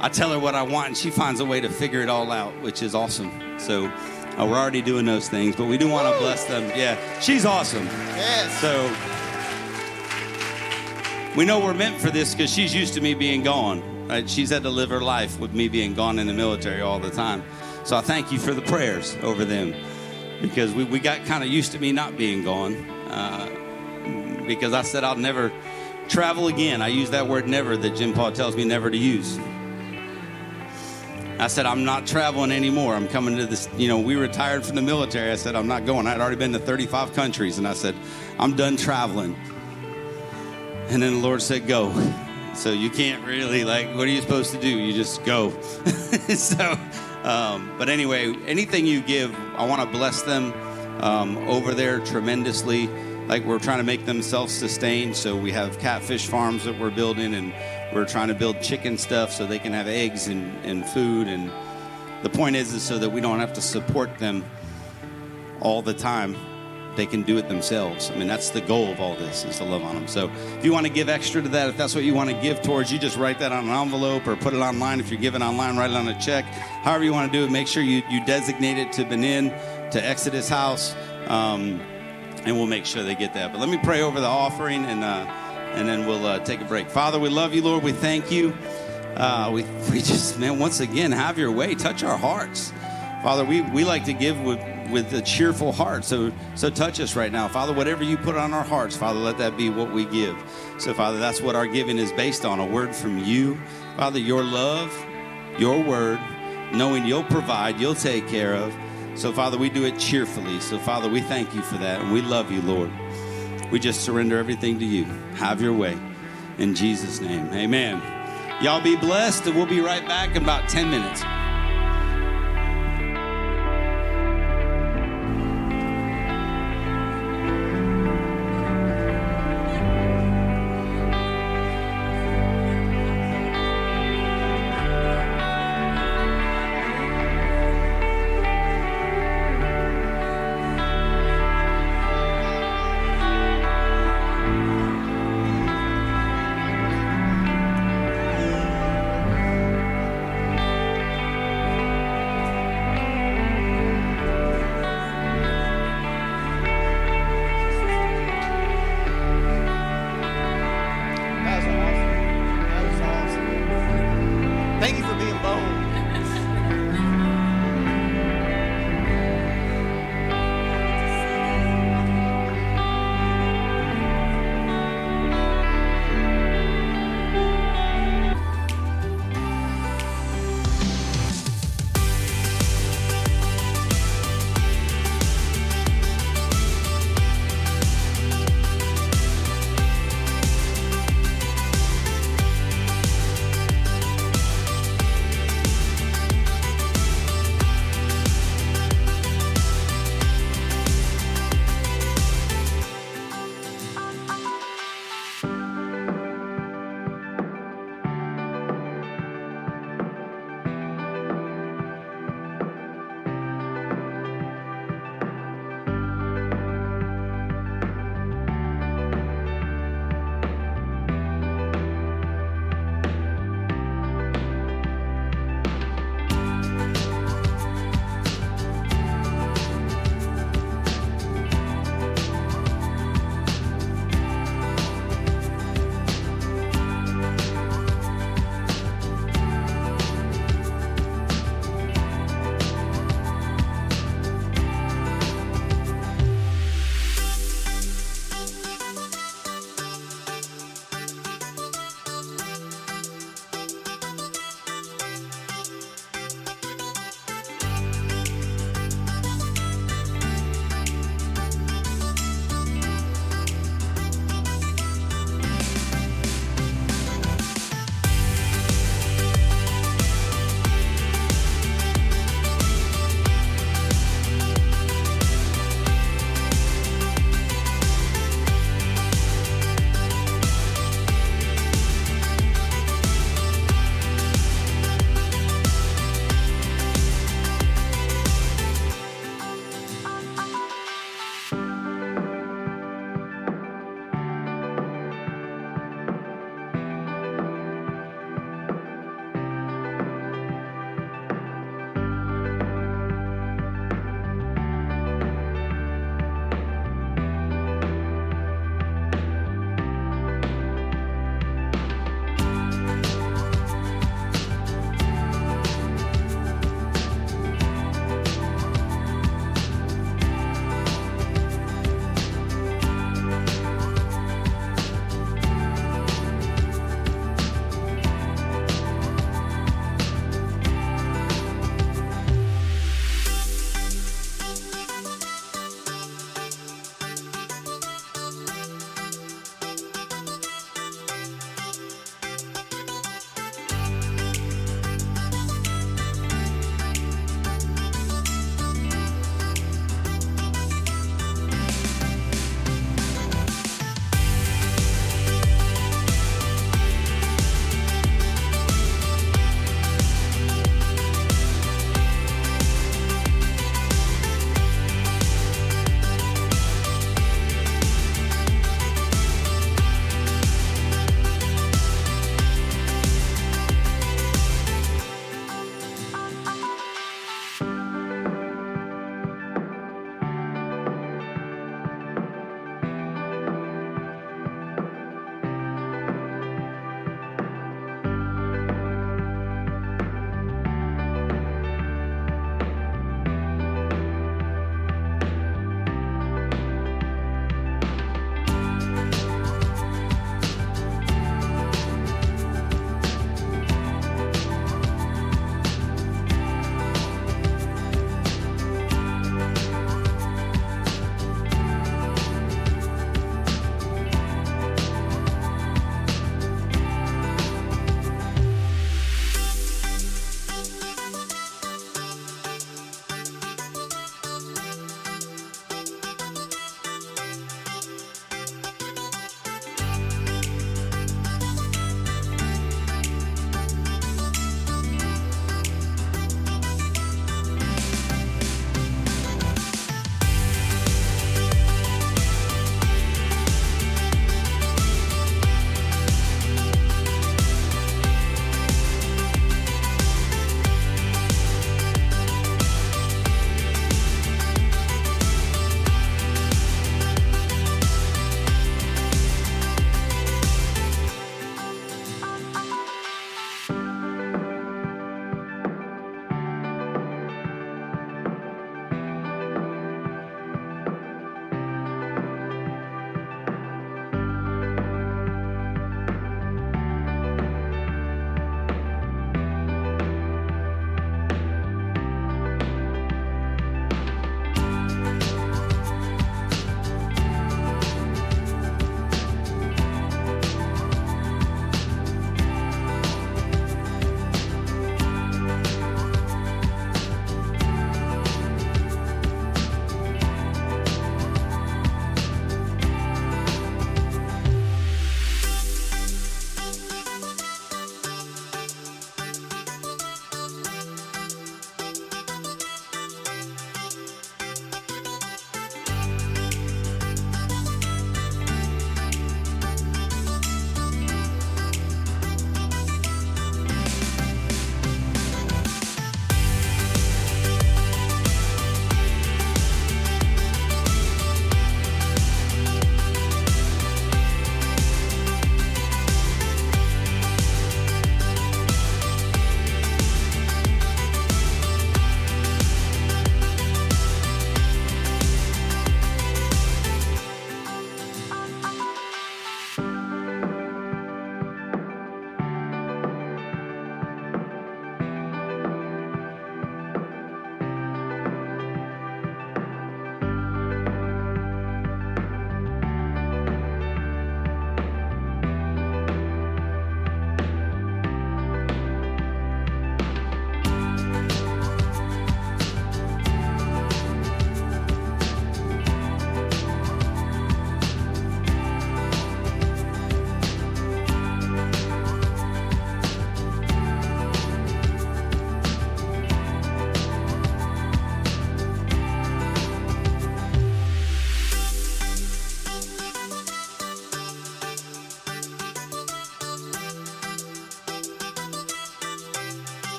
I tell her what I want and she finds a way to figure it all out, which is awesome. So uh, we're already doing those things, but we do want to bless them. Yeah, she's awesome. Yes. So we know we're meant for this because she's used to me being gone. Right? She's had to live her life with me being gone in the military all the time. So I thank you for the prayers over them because we, we got kind of used to me not being gone uh, because I said I'll never travel again. I use that word never that Jim Paul tells me never to use. I said, I'm not traveling anymore. I'm coming to this. You know, we retired from the military. I said, I'm not going. I'd already been to 35 countries. And I said, I'm done traveling. And then the Lord said, Go. So you can't really, like, what are you supposed to do? You just go. so, um, but anyway, anything you give, I want to bless them um, over there tremendously. Like, we're trying to make them self sustained. So we have catfish farms that we're building and we're trying to build chicken stuff so they can have eggs and, and food. And the point is, is so that we don't have to support them all the time. They can do it themselves. I mean, that's the goal of all this is to love on them. So if you want to give extra to that, if that's what you want to give towards, you just write that on an envelope or put it online. If you're giving online, write it on a check. However you want to do it, make sure you, you designate it to Benin, to Exodus House, um, and we'll make sure they get that. But let me pray over the offering and. Uh, and then we'll uh, take a break. Father, we love you, Lord. We thank you. Uh, we, we just, man, once again, have your way. Touch our hearts. Father, we, we like to give with, with a cheerful heart. So, so touch us right now. Father, whatever you put on our hearts, Father, let that be what we give. So, Father, that's what our giving is based on a word from you. Father, your love, your word, knowing you'll provide, you'll take care of. So, Father, we do it cheerfully. So, Father, we thank you for that. And we love you, Lord. We just surrender everything to you. Have your way. In Jesus' name, amen. Y'all be blessed, and we'll be right back in about 10 minutes.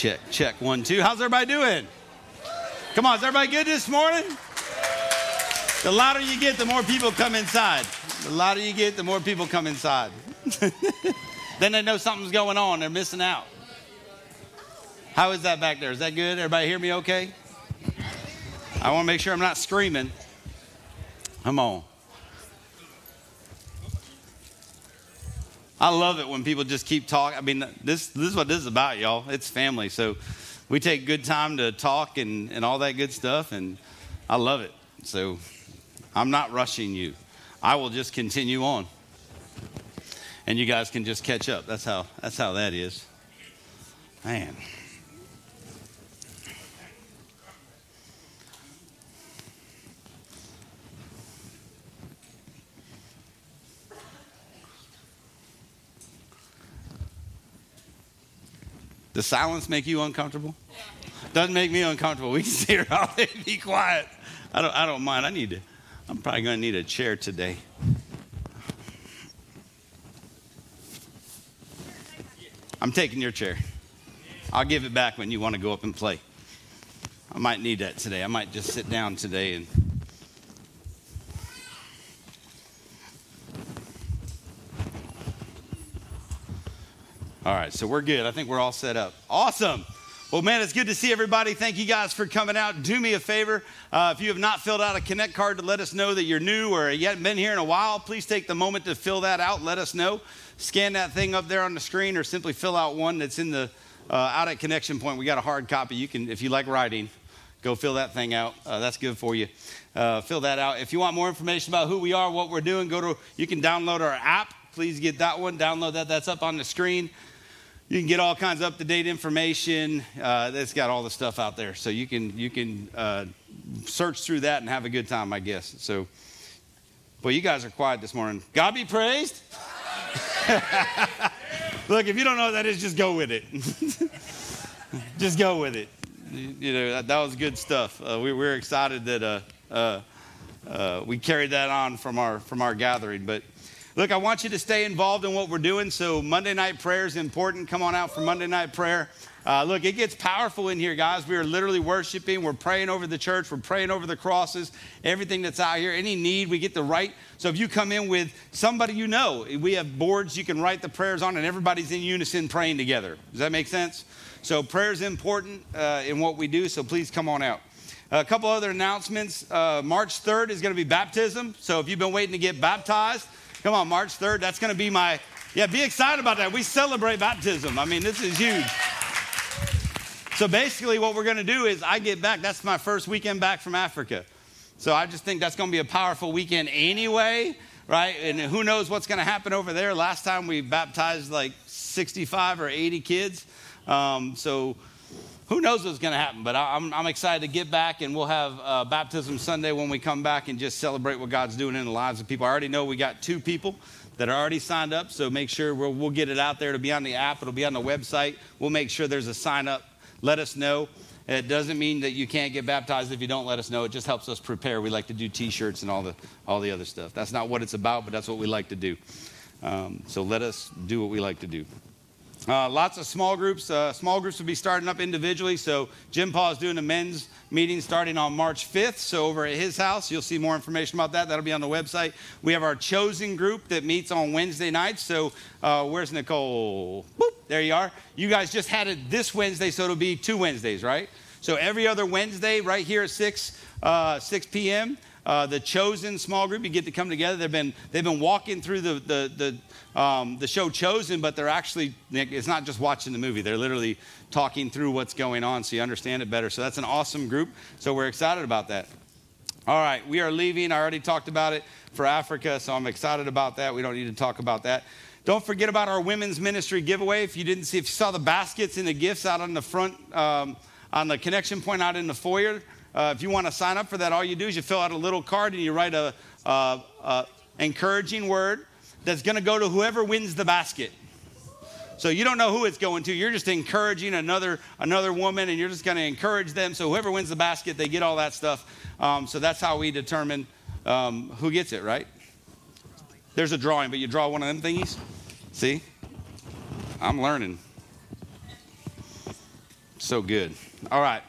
Check, check. One, two. How's everybody doing? Come on, is everybody good this morning? The louder you get, the more people come inside. The louder you get, the more people come inside. then they know something's going on. They're missing out. How is that back there? Is that good? Everybody hear me okay? I want to make sure I'm not screaming. Come on. I love it when people just keep talking. I mean, this, this is what this is about, y'all. It's family. So we take good time to talk and, and all that good stuff, and I love it. So I'm not rushing you. I will just continue on. And you guys can just catch up. That's how that's how that is. Man. Does silence make you uncomfortable? Doesn't make me uncomfortable. We can sit here all day be quiet. I don't, I don't mind. I need to, I'm probably going to need a chair today. I'm taking your chair. I'll give it back when you want to go up and play. I might need that today. I might just sit down today and. All right, so we're good. I think we're all set up. Awesome. Well, man, it's good to see everybody. Thank you guys for coming out. Do me a favor. Uh, if you have not filled out a Connect card to let us know that you're new or you haven't been here in a while, please take the moment to fill that out. Let us know. Scan that thing up there on the screen or simply fill out one that's in the uh, out at Connection Point. We got a hard copy. You can, if you like writing, go fill that thing out. Uh, that's good for you. Uh, fill that out. If you want more information about who we are, what we're doing, go to, you can download our app. Please get that one. Download that. That's up on the screen you can get all kinds of up-to-date information. Uh, that's got all the stuff out there. So you can you can uh, search through that and have a good time i guess. So well you guys are quiet this morning. God be praised. Look if you don't know what that is just go with it. Just go with it. You know that, that was good stuff. Uh, we, we're excited that uh, uh, uh, we carried that on from our from our gathering. But Look, I want you to stay involved in what we're doing. So, Monday night prayer is important. Come on out for Monday night prayer. Uh, look, it gets powerful in here, guys. We are literally worshiping. We're praying over the church. We're praying over the crosses, everything that's out here. Any need, we get to write. So if you come in with somebody you know, we have boards you can write the prayers on, and everybody's in unison praying together. Does that make sense? So prayer is important uh, in what we do. So please come on out. A couple other announcements. Uh, March 3rd is going to be baptism. So if you've been waiting to get baptized, Come on, March 3rd. That's going to be my, yeah, be excited about that. We celebrate baptism. I mean, this is huge. So basically, what we're going to do is I get back. That's my first weekend back from Africa. So I just think that's going to be a powerful weekend anyway, right? And who knows what's going to happen over there. Last time we baptized like 65 or 80 kids. Um, so who knows what's going to happen, but I'm, I'm, excited to get back and we'll have uh, baptism Sunday when we come back and just celebrate what God's doing in the lives of people. I already know we got two people that are already signed up, so make sure we'll, we'll get it out there. It'll be on the app, it'll be on the website. We'll make sure there's a sign up. Let us know. It doesn't mean that you can't get baptized if you don't let us know. It just helps us prepare. We like to do T-shirts and all the all the other stuff. That's not what it's about, but that's what we like to do. Um, so let us do what we like to do. Uh, lots of small groups. Uh, small groups will be starting up individually. So Jim Paul is doing a men's meeting starting on March 5th. So over at his house, you'll see more information about that. That'll be on the website. We have our chosen group that meets on Wednesday nights. So uh, where's Nicole? Boop, there you are. You guys just had it this Wednesday, so it'll be two Wednesdays, right? So every other Wednesday, right here at 6 uh, 6 p.m. Uh, the chosen small group you get to come together they've been they've been walking through the the, the um, the show Chosen, but they're actually, it's not just watching the movie. They're literally talking through what's going on so you understand it better. So that's an awesome group. So we're excited about that. All right, we are leaving. I already talked about it for Africa, so I'm excited about that. We don't need to talk about that. Don't forget about our women's ministry giveaway. If you didn't see, if you saw the baskets and the gifts out on the front, um, on the connection point out in the foyer, uh, if you want to sign up for that, all you do is you fill out a little card and you write a, a, a encouraging word that's going to go to whoever wins the basket. So you don't know who it's going to. You're just encouraging another another woman, and you're just going to encourage them. So whoever wins the basket, they get all that stuff. Um, so that's how we determine um, who gets it, right? There's a drawing, but you draw one of them thingies. See, I'm learning. So good. All right.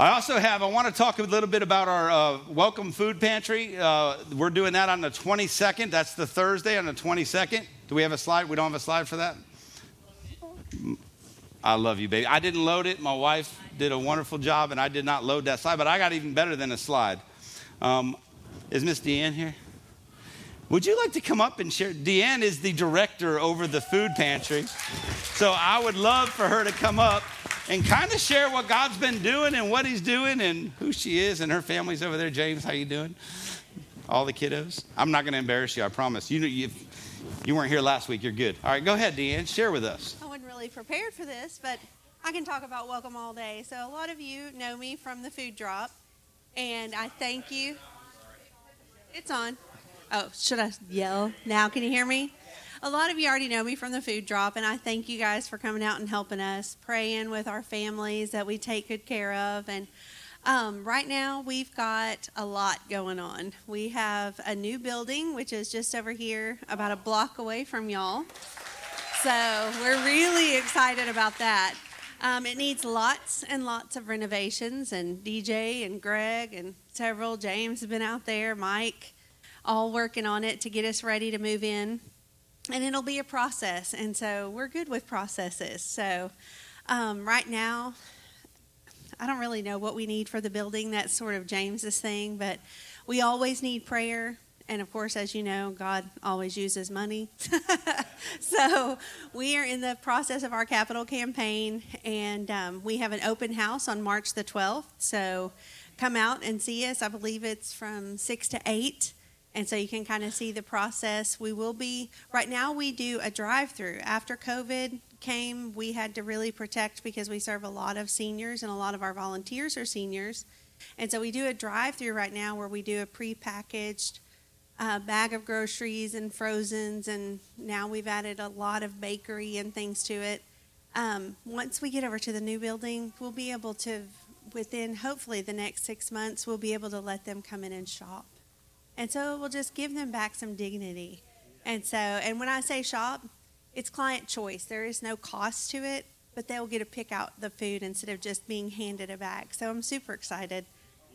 I also have, I want to talk a little bit about our uh, welcome food pantry. Uh, we're doing that on the 22nd. That's the Thursday on the 22nd. Do we have a slide? We don't have a slide for that? I love you, baby. I didn't load it. My wife did a wonderful job, and I did not load that slide, but I got even better than a slide. Um, is Miss Deanne here? Would you like to come up and share? Deanne is the director over the food pantry. So I would love for her to come up and kind of share what God's been doing and what he's doing and who she is and her family's over there. James, how you doing? All the kiddos. I'm not going to embarrass you, I promise. You, you, you weren't here last week. You're good. All right, go ahead, Deanne. Share with us. I wasn't really prepared for this, but I can talk about Welcome All Day. So a lot of you know me from the food drop, and I thank you. It's on. Oh, should I yell now? Can you hear me? A lot of you already know me from the food drop, and I thank you guys for coming out and helping us, praying with our families that we take good care of. And um, right now, we've got a lot going on. We have a new building, which is just over here, about a block away from y'all. So we're really excited about that. Um, it needs lots and lots of renovations, and DJ and Greg and several, James have been out there, Mike, all working on it to get us ready to move in. And it'll be a process, and so we're good with processes. So um, right now, I don't really know what we need for the building. That's sort of James's thing, but we always need prayer. And of course, as you know, God always uses money. so we are in the process of our capital campaign, and um, we have an open house on March the 12th. So come out and see us. I believe it's from 6 to 8. And so you can kind of see the process. We will be, right now, we do a drive through. After COVID came, we had to really protect because we serve a lot of seniors and a lot of our volunteers are seniors. And so we do a drive through right now where we do a pre-packaged uh, bag of groceries and frozens, and now we've added a lot of bakery and things to it. Um, once we get over to the new building, we'll be able to, within hopefully the next six months, we'll be able to let them come in and shop. And so it will just give them back some dignity. And so, and when I say shop, it's client choice. There is no cost to it, but they'll get to pick out the food instead of just being handed a bag. So I'm super excited.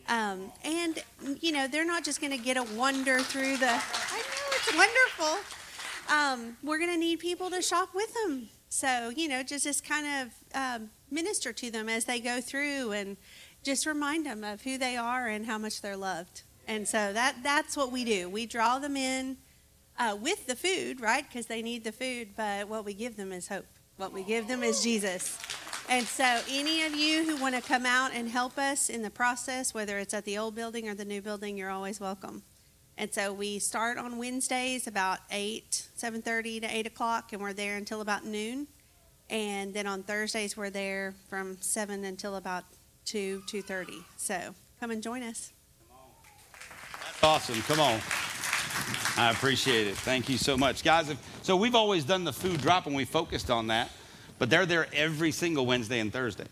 Um, and, you know, they're not just going to get a wander through the, I know, it's wonderful. Um, we're going to need people to shop with them. So, you know, just, just kind of um, minister to them as they go through and just remind them of who they are and how much they're loved. And so that, that's what we do. We draw them in uh, with the food, right? Because they need the food, but what we give them is hope. What we give them is Jesus. And so, any of you who want to come out and help us in the process, whether it's at the old building or the new building, you're always welcome. And so, we start on Wednesdays about 8, 7.30 to 8 o'clock, and we're there until about noon. And then on Thursdays, we're there from 7 until about 2, 2.30. So, come and join us. Awesome. Come on. I appreciate it. Thank you so much. Guys, if, so we've always done the food drop and we focused on that, but they're there every single Wednesday and Thursday.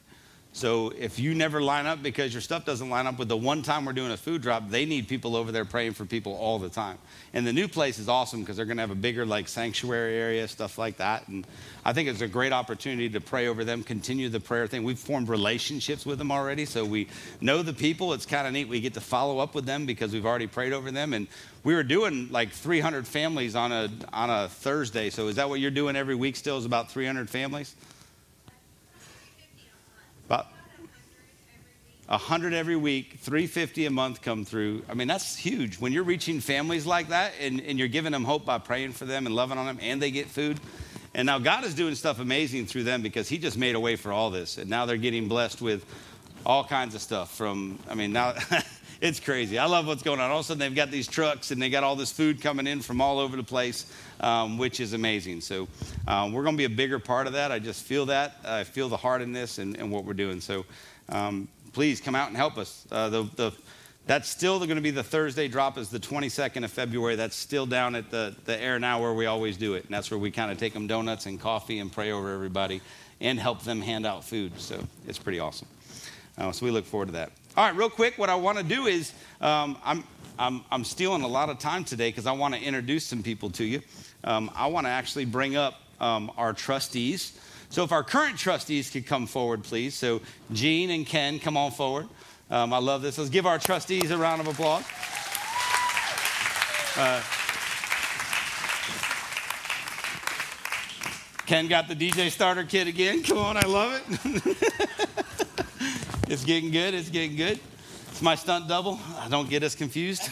So if you never line up because your stuff doesn't line up with the one time we're doing a food drop, they need people over there praying for people all the time. And the new place is awesome because they're going to have a bigger like sanctuary area, stuff like that. And I think it's a great opportunity to pray over them, continue the prayer thing. We've formed relationships with them already, so we know the people. It's kind of neat. We get to follow up with them because we've already prayed over them. And we were doing like 300 families on a on a Thursday. So is that what you're doing every week? Still is about 300 families. 100 every week, 350 a month come through. I mean, that's huge. When you're reaching families like that and, and you're giving them hope by praying for them and loving on them and they get food. And now God is doing stuff amazing through them because He just made a way for all this. And now they're getting blessed with all kinds of stuff from, I mean, now it's crazy. I love what's going on. All of a sudden, they've got these trucks and they got all this food coming in from all over the place, um, which is amazing. So, um, we're going to be a bigger part of that. I just feel that. I feel the heart in this and, and what we're doing. So, um, please come out and help us. Uh, the, the, that's still going to be the Thursday drop is the 22nd of February. That's still down at the, the air now where we always do it. And that's where we kind of take them donuts and coffee and pray over everybody and help them hand out food. So it's pretty awesome. Uh, so we look forward to that. All right, real quick, what I want to do is um, I'm, I'm, I'm stealing a lot of time today because I want to introduce some people to you. Um, I want to actually bring up um, our trustees. So if our current trustees could come forward, please. So Gene and Ken, come on forward. Um, I love this. Let's give our trustees a round of applause. Uh, Ken got the DJ starter kit again. Come on, I love it. it's getting good. It's getting good. It's my stunt double. I Don't get us confused.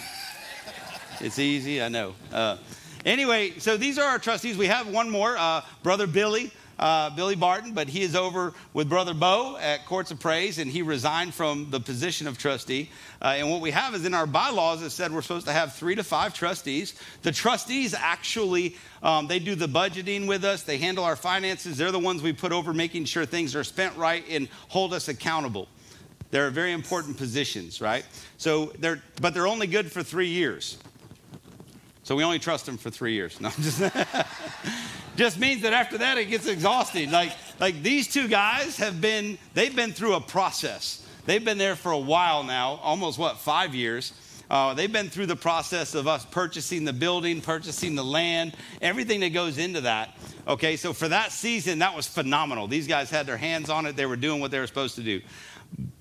It's easy, I know. Uh, anyway, so these are our trustees. We have one more, uh, Brother Billy uh, Billy Barton, but he is over with Brother Bo at Courts of Praise, and he resigned from the position of trustee. Uh, and what we have is in our bylaws, it said we're supposed to have three to five trustees. The trustees actually, um, they do the budgeting with us. They handle our finances. They're the ones we put over making sure things are spent right and hold us accountable. They're very important positions, right? So they're, but they're only good for three years. So we only trust them for three years. No, just, just means that after that it gets exhausting. Like, like these two guys have been, they've been through a process. They've been there for a while now, almost what, five years. Uh, they've been through the process of us purchasing the building, purchasing the land, everything that goes into that. Okay, so for that season, that was phenomenal. These guys had their hands on it, they were doing what they were supposed to do.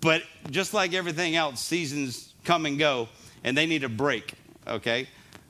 But just like everything else, seasons come and go, and they need a break. Okay,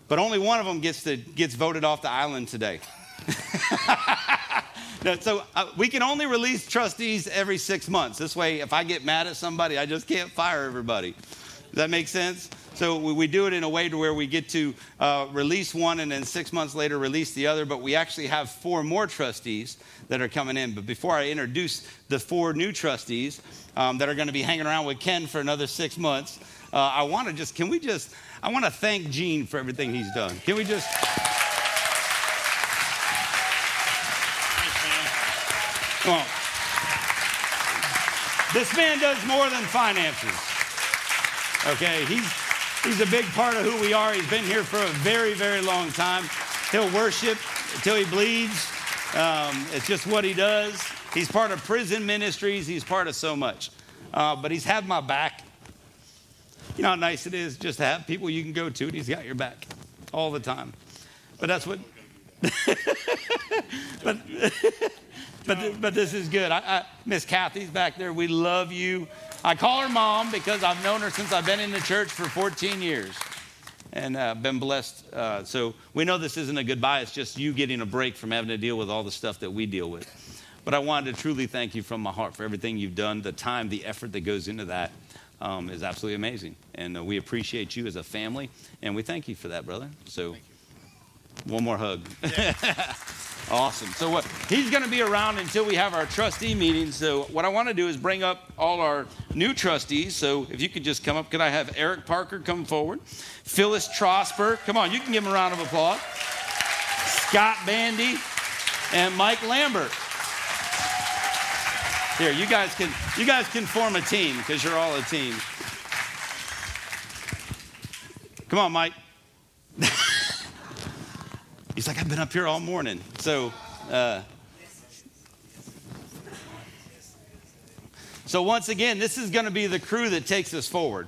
but only one of them gets, to, gets voted off the island today. so uh, we can only release trustees every six months. This way, if I get mad at somebody, I just can't fire everybody. Does that make sense? So we, we do it in a way to where we get to uh, release one and then six months later release the other. But we actually have four more trustees that are coming in. But before I introduce the four new trustees um, that are going to be hanging around with Ken for another six months, uh, I want to just, can we just, I want to thank Gene for everything he's done. Can we just. Come on. This man does more than finances. Okay, he's, he's a big part of who we are. He's been here for a very, very long time. He'll worship until he bleeds. Um, it's just what he does. He's part of prison ministries, he's part of so much. Uh, but he's had my back you know how nice it is just to have people you can go to and he's got your back all the time. But that's what. but, but, but this is good. I, I, Miss Kathy's back there. We love you. I call her mom because I've known her since I've been in the church for 14 years and uh, been blessed. Uh, so we know this isn't a goodbye. It's just you getting a break from having to deal with all the stuff that we deal with. But I wanted to truly thank you from my heart for everything you've done, the time, the effort that goes into that um, is absolutely amazing. And uh, we appreciate you as a family, and we thank you for that, brother. So, one more hug. Yeah. awesome. So, what he's going to be around until we have our trustee meeting. So, what I want to do is bring up all our new trustees. So, if you could just come up, could I have Eric Parker come forward? Phyllis Trosper, come on, you can give him a round of applause. Scott Bandy and Mike Lambert. Here, you guys can you guys can form a team because you're all a team. Come on, Mike. He's like, I've been up here all morning. So, uh, so once again, this is going to be the crew that takes us forward.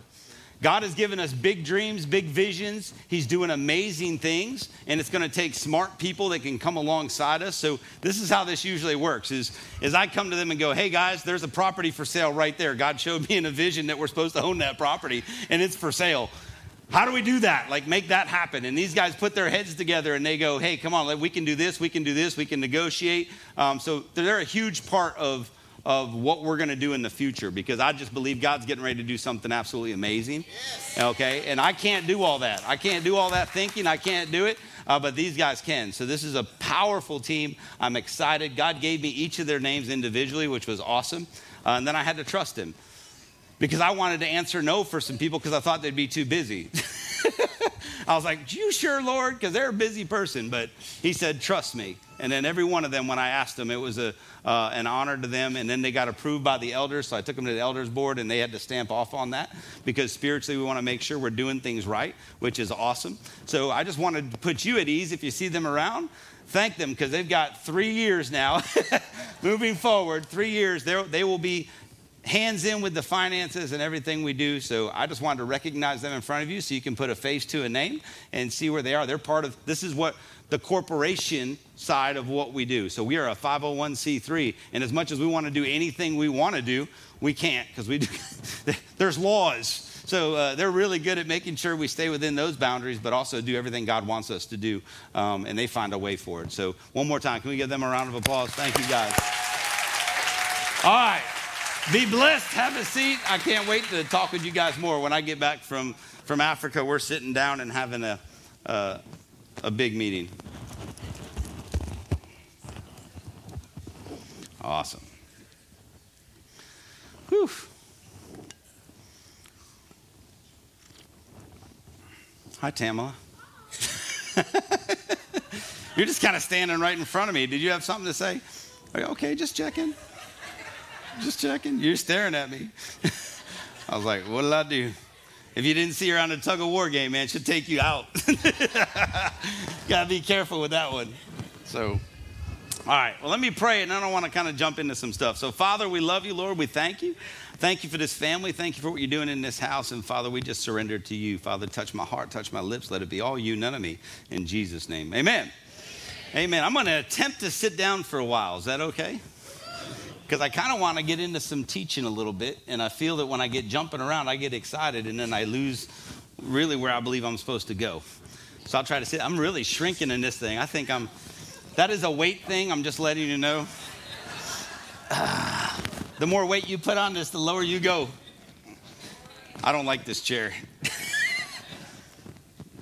God has given us big dreams, big visions. He's doing amazing things, and it's going to take smart people that can come alongside us. So this is how this usually works: is is I come to them and go, "Hey guys, there's a property for sale right there. God showed me in a vision that we're supposed to own that property, and it's for sale." How do we do that? Like, make that happen. And these guys put their heads together and they go, hey, come on, we can do this, we can do this, we can negotiate. Um, so they're a huge part of of what we're going to do in the future because I just believe God's getting ready to do something absolutely amazing. Yes. Okay, and I can't do all that. I can't do all that thinking. I can't do it. Uh, but these guys can. So this is a powerful team. I'm excited. God gave me each of their names individually, which was awesome. Uh, and then I had to trust Him because I wanted to answer no for some people because I thought they'd be too busy. I was like, You sure, Lord? Because they're a busy person. But He said, Trust me. And then every one of them, when I asked them, it was a, uh, an honor to them. And then they got approved by the elders. So I took them to the elders board and they had to stamp off on that because spiritually we want to make sure we're doing things right, which is awesome. So I just wanted to put you at ease if you see them around. Thank them because they've got three years now moving forward. Three years, they will be hands in with the finances and everything we do. So I just wanted to recognize them in front of you so you can put a face to a name and see where they are. They're part of this is what the corporation side of what we do. So we are a 501c3, and as much as we want to do anything we want to do, we can't because we do. there's laws. So uh, they're really good at making sure we stay within those boundaries, but also do everything God wants us to do, um, and they find a way for it. So one more time, can we give them a round of applause? Thank you, guys. All right. Be blessed. Have a seat. I can't wait to talk with you guys more. When I get back from, from Africa, we're sitting down and having a, uh, a big meeting. Awesome. Whew. Hi, Tamala. You're just kind of standing right in front of me. Did you have something to say? Okay, just checking. Just checking. You're staring at me. I was like, what did I do? If you didn't see her on a tug of war game, man, she'll take you out. Gotta be careful with that one. So, all right, well, let me pray, and I want to kind of jump into some stuff. So, Father, we love you, Lord. We thank you. Thank you for this family. Thank you for what you're doing in this house. And Father, we just surrender to you. Father, touch my heart, touch my lips. Let it be all you, none of me. In Jesus' name, amen. Amen. I'm going to attempt to sit down for a while. Is that okay? Because I kind of want to get into some teaching a little bit. And I feel that when I get jumping around, I get excited and then I lose really where I believe I'm supposed to go. So I'll try to sit. I'm really shrinking in this thing. I think I'm, that is a weight thing. I'm just letting you know. The more weight you put on this, the lower you go. I don't like this chair.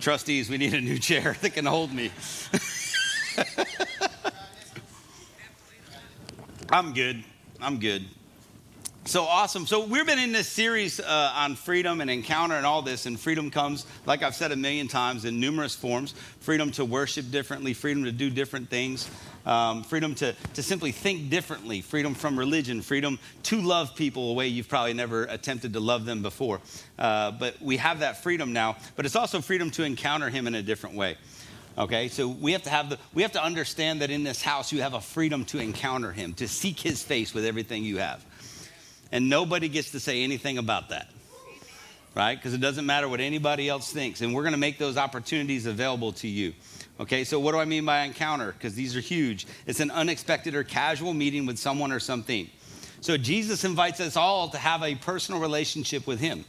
Trustees, we need a new chair that can hold me. I'm good. I'm good. So awesome. So we've been in this series uh, on freedom and encounter and all this, and freedom comes, like I've said a million times, in numerous forms freedom to worship differently, freedom to do different things, um, freedom to, to simply think differently, freedom from religion, freedom to love people a way you've probably never attempted to love them before. Uh, but we have that freedom now, but it's also freedom to encounter Him in a different way. Okay, so we have to have the we have to understand that in this house you have a freedom to encounter him, to seek his face with everything you have. And nobody gets to say anything about that. Right? Because it doesn't matter what anybody else thinks. And we're going to make those opportunities available to you. Okay, so what do I mean by encounter? Because these are huge. It's an unexpected or casual meeting with someone or something. So Jesus invites us all to have a personal relationship with him.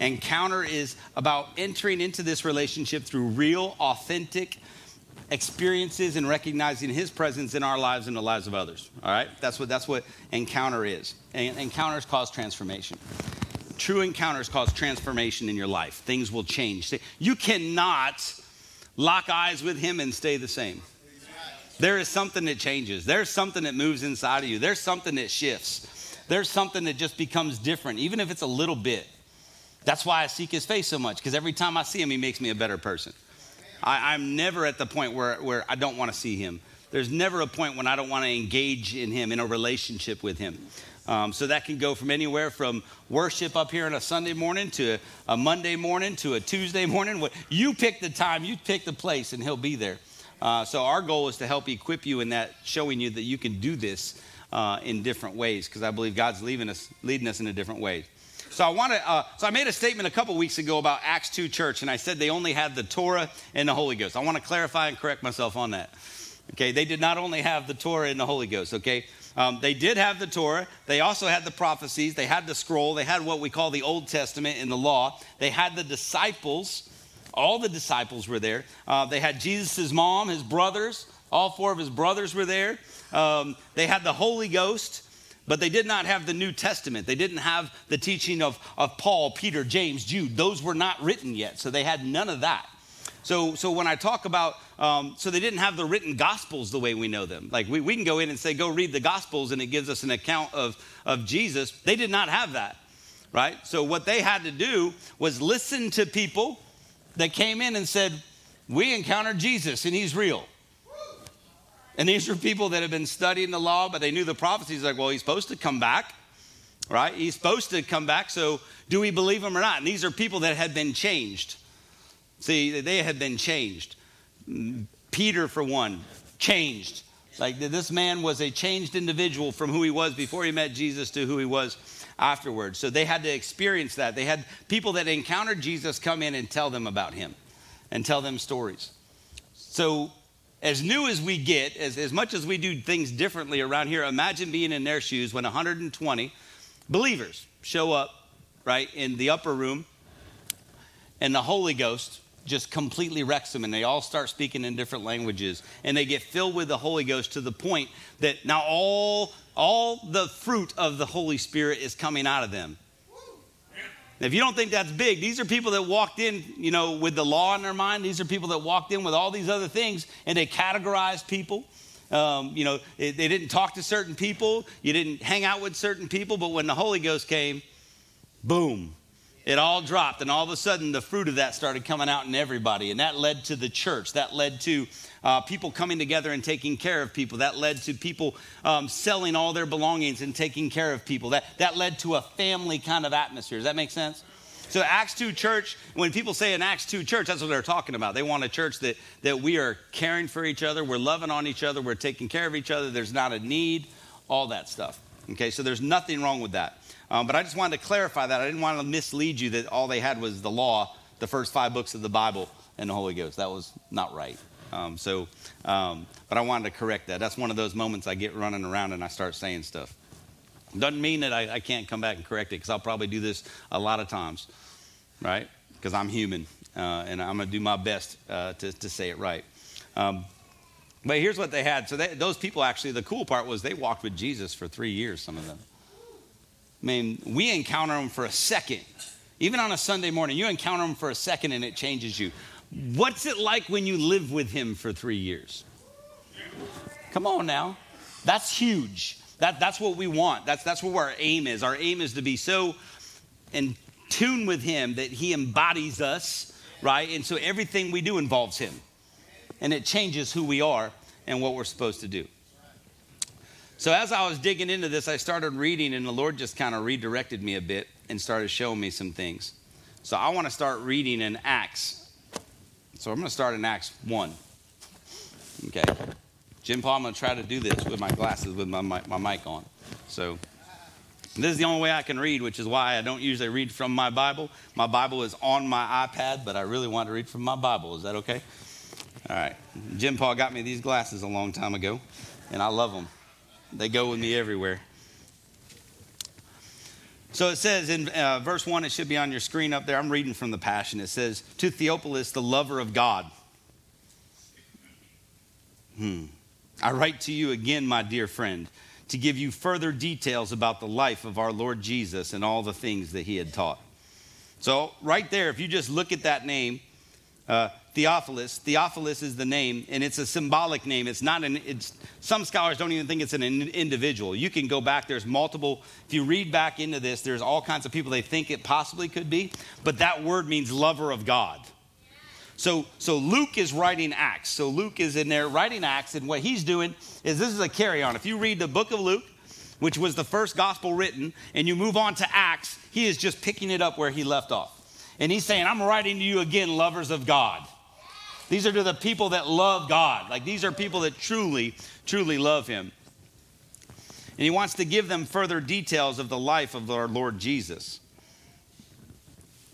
Encounter is about entering into this relationship through real, authentic, experiences and recognizing his presence in our lives and the lives of others. All right? That's what that's what encounter is. And encounters cause transformation. True encounters cause transformation in your life. Things will change. You cannot lock eyes with him and stay the same. There is something that changes. There's something that moves inside of you. There's something that shifts. There's something that just becomes different, even if it's a little bit. That's why I seek his face so much, because every time I see him, he makes me a better person. I, am never at the point where, where I don't want to see him. There's never a point when I don't want to engage in him, in a relationship with him. Um, so that can go from anywhere from worship up here on a Sunday morning to a Monday morning to a Tuesday morning. You pick the time, you pick the place, and he'll be there. Uh, so our goal is to help equip you in that, showing you that you can do this uh, in different ways, because I believe God's leading us, leading us in a different way. So I want to. Uh, so I made a statement a couple weeks ago about Acts two Church, and I said they only had the Torah and the Holy Ghost. I want to clarify and correct myself on that. Okay, they did not only have the Torah and the Holy Ghost. Okay, um, they did have the Torah. They also had the prophecies. They had the scroll. They had what we call the Old Testament in the law. They had the disciples. All the disciples were there. Uh, they had Jesus' mom, his brothers. All four of his brothers were there. Um, they had the Holy Ghost. But they did not have the New Testament. They didn't have the teaching of, of Paul, Peter, James, Jude. Those were not written yet. So they had none of that. So, so when I talk about, um, so they didn't have the written gospels the way we know them. Like we, we can go in and say, go read the gospels and it gives us an account of, of Jesus. They did not have that, right? So what they had to do was listen to people that came in and said, we encountered Jesus and he's real. And these are people that have been studying the law, but they knew the prophecies. Like, well, he's supposed to come back, right? He's supposed to come back. So, do we believe him or not? And these are people that had been changed. See, they had been changed. Peter, for one, changed. Like this man was a changed individual from who he was before he met Jesus to who he was afterwards. So they had to experience that. They had people that encountered Jesus come in and tell them about him and tell them stories. So as new as we get, as, as much as we do things differently around here, imagine being in their shoes when 120 believers show up, right, in the upper room, and the Holy Ghost just completely wrecks them, and they all start speaking in different languages, and they get filled with the Holy Ghost to the point that now all all the fruit of the Holy Spirit is coming out of them. If you don't think that's big, these are people that walked in, you know, with the law in their mind. These are people that walked in with all these other things, and they categorized people. Um, you know, they, they didn't talk to certain people. You didn't hang out with certain people. But when the Holy Ghost came, boom, it all dropped. And all of a sudden, the fruit of that started coming out in everybody. And that led to the church. That led to uh, people coming together and taking care of people. That led to people um, selling all their belongings and taking care of people. That, that led to a family kind of atmosphere. Does that make sense? So, Acts 2 church, when people say an Acts 2 church, that's what they're talking about. They want a church that, that we are caring for each other, we're loving on each other, we're taking care of each other, there's not a need, all that stuff. Okay, so there's nothing wrong with that. Um, but I just wanted to clarify that. I didn't want to mislead you that all they had was the law, the first five books of the Bible, and the Holy Ghost. That was not right. Um, so, um, but I wanted to correct that. That's one of those moments I get running around and I start saying stuff. Doesn't mean that I, I can't come back and correct it because I'll probably do this a lot of times, right? Because I'm human uh, and I'm going to do my best uh, to, to say it right. Um, but here's what they had. So they, those people actually, the cool part was they walked with Jesus for three years, some of them. I mean, we encounter them for a second. Even on a Sunday morning, you encounter them for a second and it changes you. What's it like when you live with him for three years? Come on now. That's huge. That, that's what we want. That's, that's what our aim is. Our aim is to be so in tune with him that he embodies us, right? And so everything we do involves him. And it changes who we are and what we're supposed to do. So as I was digging into this, I started reading, and the Lord just kind of redirected me a bit and started showing me some things. So I want to start reading in Acts so I'm going to start in Acts 1. Okay. Jim Paul, I'm going to try to do this with my glasses with my, my, my mic on. So this is the only way I can read, which is why I don't usually read from my Bible. My Bible is on my iPad, but I really want to read from my Bible. Is that okay? All right. Jim Paul got me these glasses a long time ago, and I love them. They go with me everywhere. So it says in uh, verse 1, it should be on your screen up there. I'm reading from the Passion. It says, To Theophilus, the lover of God. Hmm. I write to you again, my dear friend, to give you further details about the life of our Lord Jesus and all the things that he had taught. So, right there, if you just look at that name, uh, Theophilus. Theophilus is the name, and it's a symbolic name. It's not an. It's some scholars don't even think it's an individual. You can go back. There's multiple. If you read back into this, there's all kinds of people they think it possibly could be, but that word means lover of God. So, so Luke is writing Acts. So Luke is in there writing Acts, and what he's doing is this is a carry on. If you read the book of Luke, which was the first gospel written, and you move on to Acts, he is just picking it up where he left off. And he's saying, I'm writing to you again, lovers of God. These are to the people that love God. Like these are people that truly, truly love Him. And He wants to give them further details of the life of our Lord Jesus.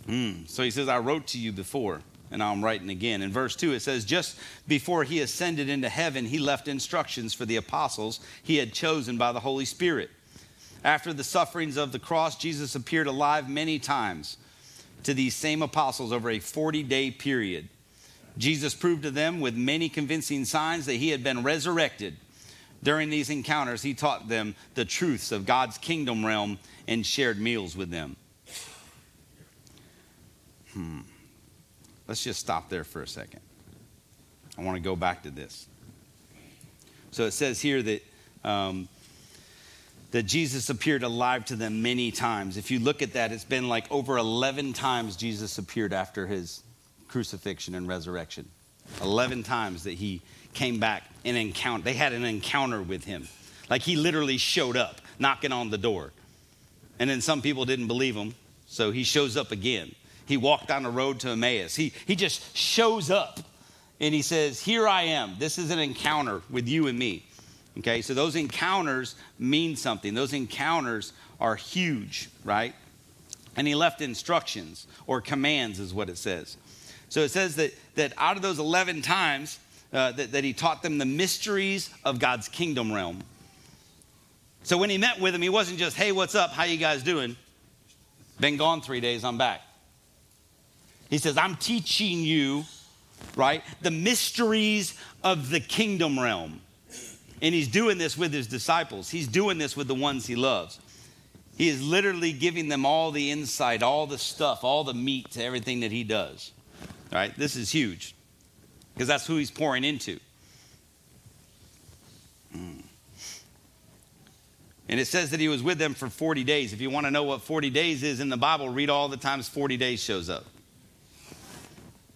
Mm. So He says, I wrote to you before, and I'm writing again. In verse 2, it says, Just before He ascended into heaven, He left instructions for the apostles He had chosen by the Holy Spirit. After the sufferings of the cross, Jesus appeared alive many times to these same apostles over a 40 day period. Jesus proved to them with many convincing signs that he had been resurrected. During these encounters, he taught them the truths of God's kingdom realm and shared meals with them. Hmm. Let's just stop there for a second. I want to go back to this. So it says here that um, that Jesus appeared alive to them many times. If you look at that, it's been like over 11 times Jesus appeared after his crucifixion and resurrection. 11 times that he came back and encounter. They had an encounter with him. Like he literally showed up knocking on the door. And then some people didn't believe him, so he shows up again. He walked down the road to Emmaus. He, he just shows up and he says, Here I am. This is an encounter with you and me. Okay, so those encounters mean something. Those encounters are huge, right? And he left instructions or commands, is what it says. So it says that, that out of those 11 times, uh, that, that he taught them the mysteries of God's kingdom realm. So when he met with them, he wasn't just, hey, what's up? How you guys doing? Been gone three days, I'm back. He says, I'm teaching you, right, the mysteries of the kingdom realm. And he's doing this with his disciples, he's doing this with the ones he loves. He is literally giving them all the insight, all the stuff, all the meat to everything that he does. Right? This is huge because that's who he's pouring into. Mm. And it says that he was with them for 40 days. If you want to know what 40 days is in the Bible, read all the times 40 days shows up.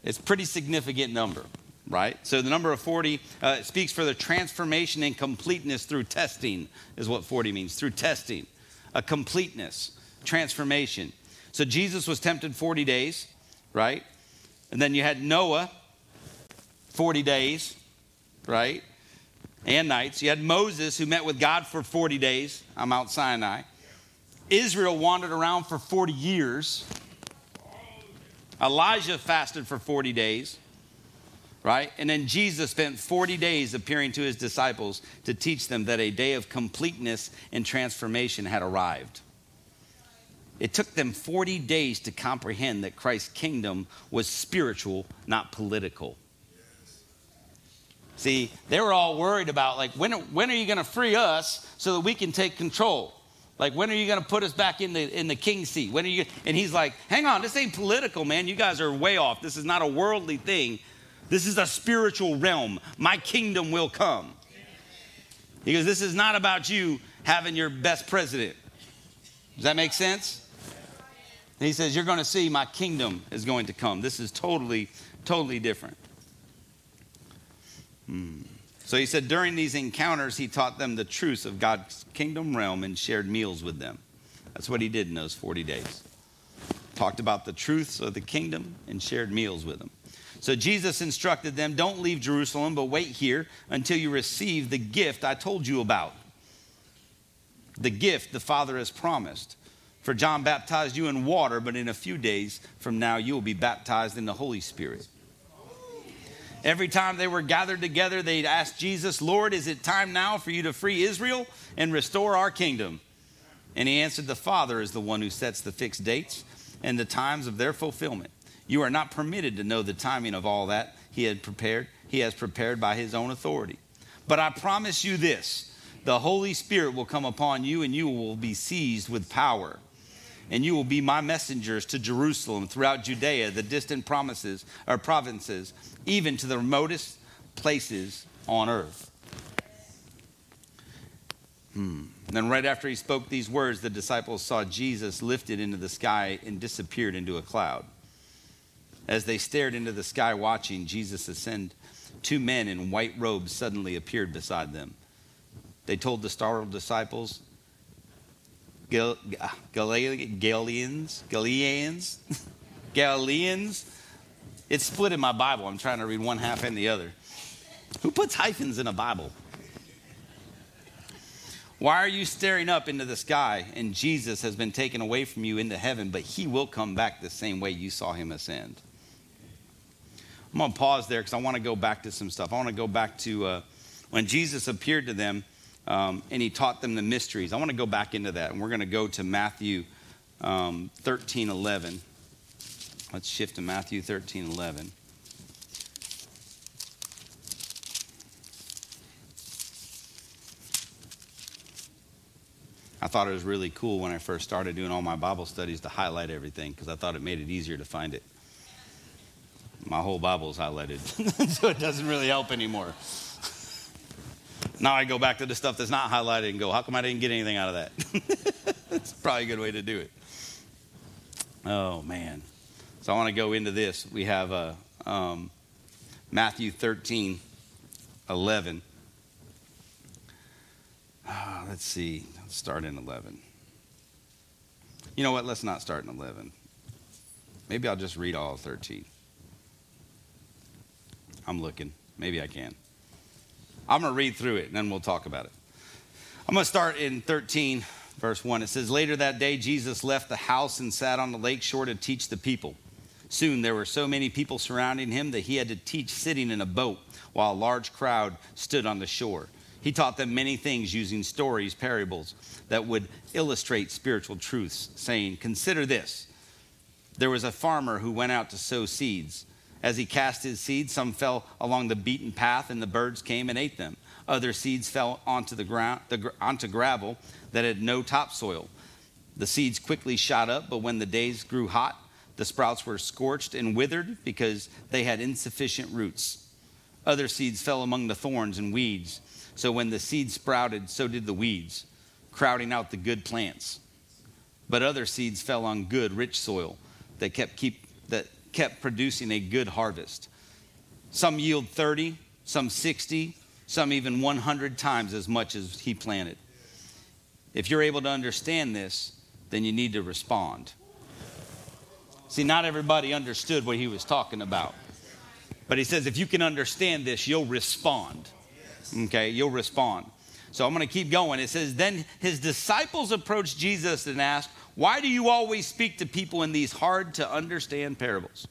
It's pretty significant number, right? So the number of 40 uh, speaks for the transformation and completeness through testing, is what 40 means, through testing. A completeness, transformation. So Jesus was tempted 40 days, right? And then you had Noah, 40 days, right? And nights. You had Moses, who met with God for 40 days on Mount Sinai. Israel wandered around for 40 years. Elijah fasted for 40 days, right? And then Jesus spent 40 days appearing to his disciples to teach them that a day of completeness and transformation had arrived. It took them 40 days to comprehend that Christ's kingdom was spiritual, not political. See, they were all worried about, like, when, when are you going to free us so that we can take control? Like, when are you going to put us back in the, in the king seat? When are you? And he's like, hang on, this ain't political, man. You guys are way off. This is not a worldly thing. This is a spiritual realm. My kingdom will come. Because this is not about you having your best president. Does that make sense? He says, You're going to see my kingdom is going to come. This is totally, totally different. Hmm. So he said, during these encounters, he taught them the truths of God's kingdom realm and shared meals with them. That's what he did in those 40 days. Talked about the truths of the kingdom and shared meals with them. So Jesus instructed them don't leave Jerusalem, but wait here until you receive the gift I told you about. The gift the Father has promised. For John baptized you in water, but in a few days from now you will be baptized in the Holy Spirit. Every time they were gathered together, they'd ask Jesus, Lord, is it time now for you to free Israel and restore our kingdom? And he answered, The Father is the one who sets the fixed dates and the times of their fulfillment. You are not permitted to know the timing of all that he had prepared. He has prepared by his own authority. But I promise you this the Holy Spirit will come upon you, and you will be seized with power and you will be my messengers to Jerusalem, throughout Judea, the distant promises or provinces, even to the remotest places on earth. Hmm. then, right after he spoke these words, the disciples saw Jesus lifted into the sky and disappeared into a cloud. As they stared into the sky watching Jesus ascend, two men in white robes suddenly appeared beside them. They told the startled disciples, Gal- Galileans, Galileans, Galileans. It's split in my Bible. I'm trying to read one half and the other. Who puts hyphens in a Bible? Why are you staring up into the sky and Jesus has been taken away from you into heaven, but he will come back the same way you saw him ascend? I'm going to pause there because I want to go back to some stuff. I want to go back to uh, when Jesus appeared to them um, and he taught them the mysteries. I want to go back into that, and we're going to go to Matthew um, 13 11. Let's shift to Matthew 13 11. I thought it was really cool when I first started doing all my Bible studies to highlight everything because I thought it made it easier to find it. My whole Bible is highlighted, so it doesn't really help anymore. Now I go back to the stuff that's not highlighted and go, how come I didn't get anything out of that? that's probably a good way to do it. Oh, man. So I want to go into this. We have uh, um, Matthew 13, 11. Ah, let's see. Let's start in 11. You know what? Let's not start in 11. Maybe I'll just read all 13. I'm looking. Maybe I can. I'm going to read through it and then we'll talk about it. I'm going to start in 13, verse 1. It says, Later that day, Jesus left the house and sat on the lake shore to teach the people. Soon there were so many people surrounding him that he had to teach sitting in a boat while a large crowd stood on the shore. He taught them many things using stories, parables that would illustrate spiritual truths, saying, Consider this. There was a farmer who went out to sow seeds. As he cast his seeds, some fell along the beaten path, and the birds came and ate them. Other seeds fell onto the ground, the, onto gravel that had no topsoil. The seeds quickly shot up, but when the days grew hot, the sprouts were scorched and withered because they had insufficient roots. Other seeds fell among the thorns and weeds. So when the seeds sprouted, so did the weeds, crowding out the good plants. But other seeds fell on good, rich soil that kept, keep, kept producing a good harvest. Some yield 30, some 60, some even 100 times as much as he planted. If you're able to understand this, then you need to respond. See, not everybody understood what he was talking about. But he says, if you can understand this, you'll respond. Okay, you'll respond. So I'm going to keep going. It says, Then his disciples approached Jesus and asked, Why do you always speak to people in these hard to understand parables?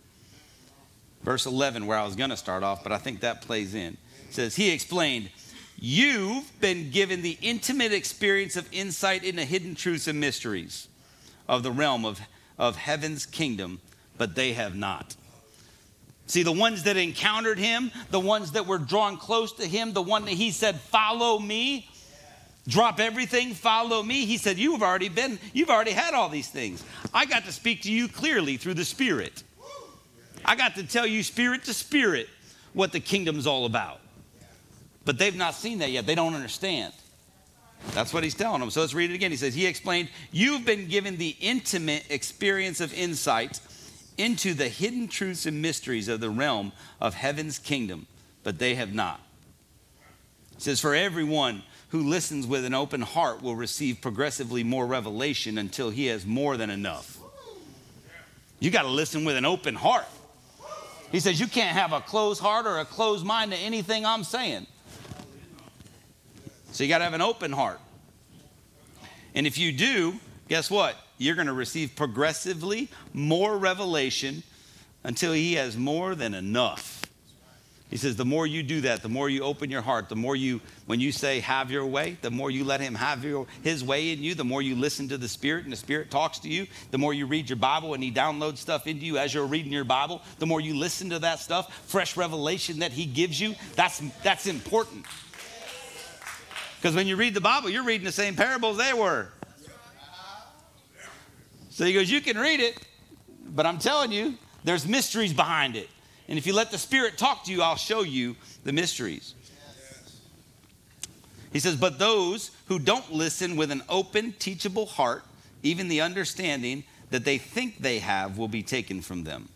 Verse 11, where I was going to start off, but I think that plays in. Says, He explained, You've been given the intimate experience of insight into hidden truths and mysteries of the realm of, of heaven's kingdom, but they have not. See, the ones that encountered him, the ones that were drawn close to him, the one that he said, Follow me, drop everything, follow me. He said, You've already been, you've already had all these things. I got to speak to you clearly through the Spirit. I got to tell you, spirit to spirit, what the kingdom's all about. But they've not seen that yet. They don't understand. That's what he's telling them. So let's read it again. He says, He explained, You've been given the intimate experience of insight into the hidden truths and mysteries of the realm of heaven's kingdom, but they have not. He says, For everyone who listens with an open heart will receive progressively more revelation until he has more than enough. You got to listen with an open heart. He says, You can't have a closed heart or a closed mind to anything I'm saying. So you got to have an open heart. And if you do, guess what? You're going to receive progressively more revelation until he has more than enough. He says, the more you do that, the more you open your heart, the more you, when you say, have your way, the more you let him have your, his way in you, the more you listen to the Spirit and the Spirit talks to you, the more you read your Bible and he downloads stuff into you as you're reading your Bible, the more you listen to that stuff, fresh revelation that he gives you, that's, that's important. Because when you read the Bible, you're reading the same parables they were. So he goes, You can read it, but I'm telling you, there's mysteries behind it. And if you let the Spirit talk to you, I'll show you the mysteries. He says, But those who don't listen with an open, teachable heart, even the understanding that they think they have will be taken from them.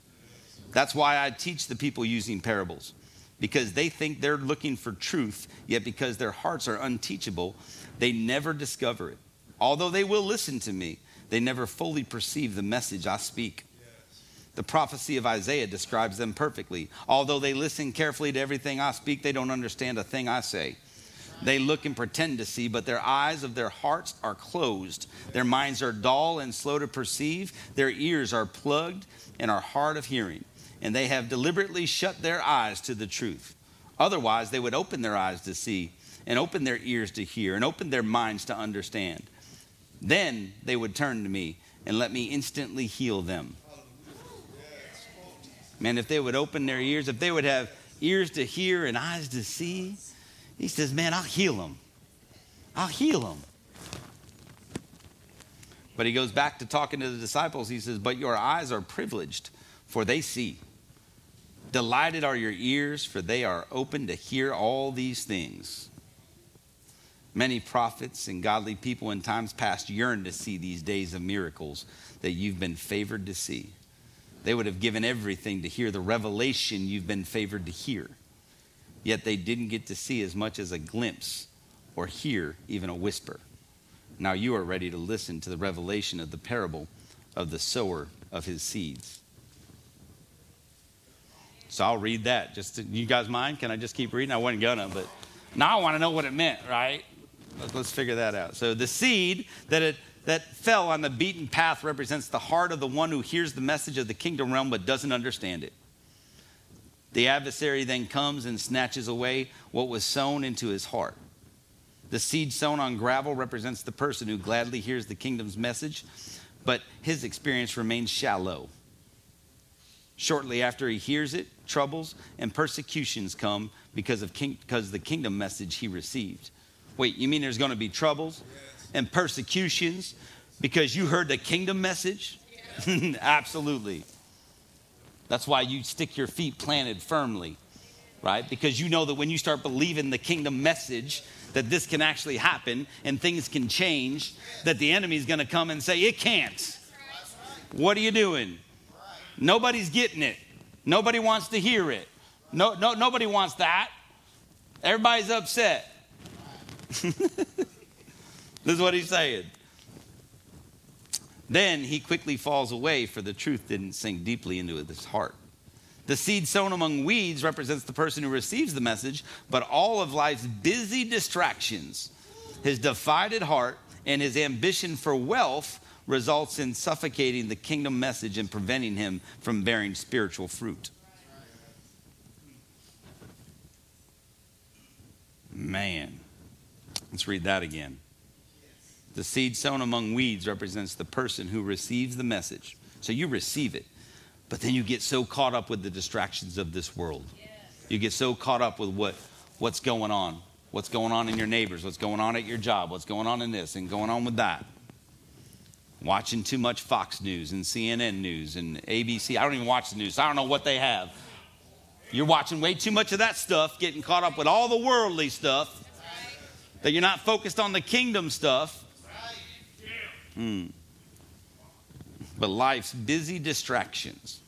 That's why I teach the people using parables because they think they're looking for truth, yet because their hearts are unteachable, they never discover it. Although they will listen to me, they never fully perceive the message I speak. The prophecy of Isaiah describes them perfectly. Although they listen carefully to everything I speak, they don't understand a thing I say. They look and pretend to see, but their eyes of their hearts are closed. Their minds are dull and slow to perceive. Their ears are plugged and are hard of hearing and they have deliberately shut their eyes to the truth. Otherwise, they would open their eyes to see, and open their ears to hear, and open their minds to understand. Then they would turn to me and let me instantly heal them. Man, if they would open their ears, if they would have ears to hear and eyes to see, he says, Man, I'll heal them. I'll heal them. But he goes back to talking to the disciples. He says, But your eyes are privileged, for they see. Delighted are your ears, for they are open to hear all these things. Many prophets and godly people in times past yearned to see these days of miracles that you've been favored to see. They would have given everything to hear the revelation you've been favored to hear. Yet they didn't get to see as much as a glimpse or hear even a whisper. Now you are ready to listen to the revelation of the parable of the sower of his seeds. So I'll read that. Just to, you guys mind? Can I just keep reading? I wasn't gonna, but now I want to know what it meant, right? Let's, let's figure that out. So the seed that had that fell on the beaten path represents the heart of the one who hears the message of the kingdom realm but doesn't understand it. The adversary then comes and snatches away what was sown into his heart. The seed sown on gravel represents the person who gladly hears the kingdom's message, but his experience remains shallow. Shortly after he hears it, troubles and persecutions come because of king, because the kingdom message he received. Wait, you mean there's going to be troubles and persecutions because you heard the kingdom message? Absolutely. That's why you stick your feet planted firmly, right? Because you know that when you start believing the kingdom message, that this can actually happen and things can change, that the enemy is going to come and say, It can't. What are you doing? Nobody's getting it. Nobody wants to hear it. No, no, nobody wants that. Everybody's upset. this is what he's saying. Then he quickly falls away, for the truth didn't sink deeply into his heart. The seed sown among weeds represents the person who receives the message, but all of life's busy distractions, his divided heart, and his ambition for wealth results in suffocating the kingdom message and preventing him from bearing spiritual fruit. Man, let's read that again. The seed sown among weeds represents the person who receives the message. So you receive it, but then you get so caught up with the distractions of this world. You get so caught up with what, what's going on, what's going on in your neighbors, what's going on at your job, what's going on in this and going on with that. Watching too much Fox News and CNN News and ABC. I don't even watch the news. So I don't know what they have. You're watching way too much of that stuff, getting caught up with all the worldly stuff, that you're not focused on the kingdom stuff. Hmm. But life's busy distractions,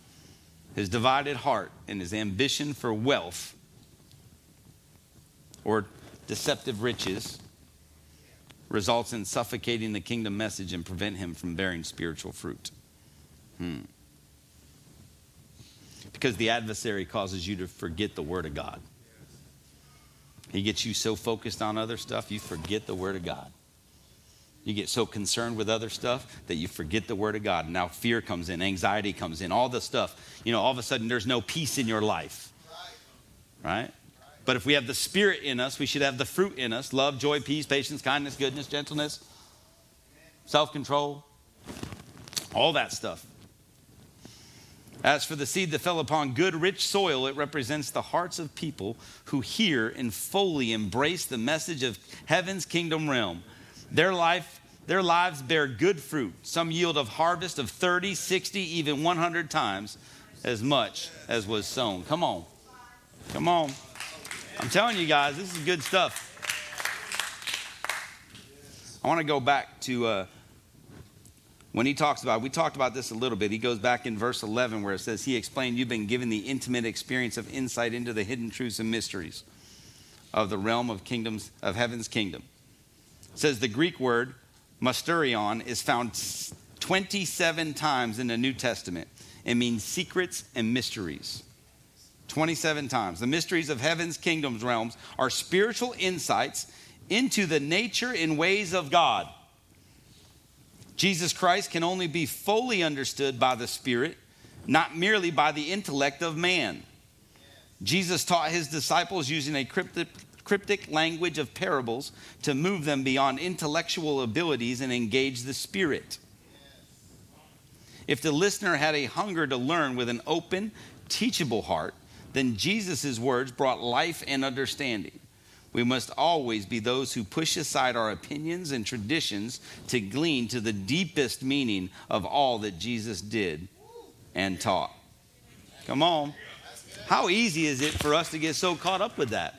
his divided heart, and his ambition for wealth or deceptive riches results in suffocating the kingdom message and prevent him from bearing spiritual fruit. Hmm. Because the adversary causes you to forget the word of God. He gets you so focused on other stuff, you forget the word of God. You get so concerned with other stuff that you forget the word of God. Now fear comes in, anxiety comes in, all the stuff. You know, all of a sudden there's no peace in your life. Right? But if we have the Spirit in us, we should have the fruit in us love, joy, peace, patience, kindness, goodness, gentleness, self control, all that stuff. As for the seed that fell upon good, rich soil, it represents the hearts of people who hear and fully embrace the message of heaven's kingdom realm. Their life, their lives bear good fruit. Some yield a harvest of 30, 60, even 100 times as much as was sown. Come on. Come on. I'm telling you guys, this is good stuff. I want to go back to uh, when he talks about, we talked about this a little bit. He goes back in verse 11 where it says, He explained, You've been given the intimate experience of insight into the hidden truths and mysteries of the realm of kingdoms, of heaven's kingdom. Says the Greek word, mysterion, is found 27 times in the New Testament. It means secrets and mysteries. 27 times. The mysteries of heaven's kingdoms realms are spiritual insights into the nature and ways of God. Jesus Christ can only be fully understood by the Spirit, not merely by the intellect of man. Jesus taught his disciples using a cryptic, cryptic language of parables to move them beyond intellectual abilities and engage the Spirit. If the listener had a hunger to learn with an open, teachable heart, then Jesus' words brought life and understanding. We must always be those who push aside our opinions and traditions to glean to the deepest meaning of all that Jesus did and taught. Come on. How easy is it for us to get so caught up with that?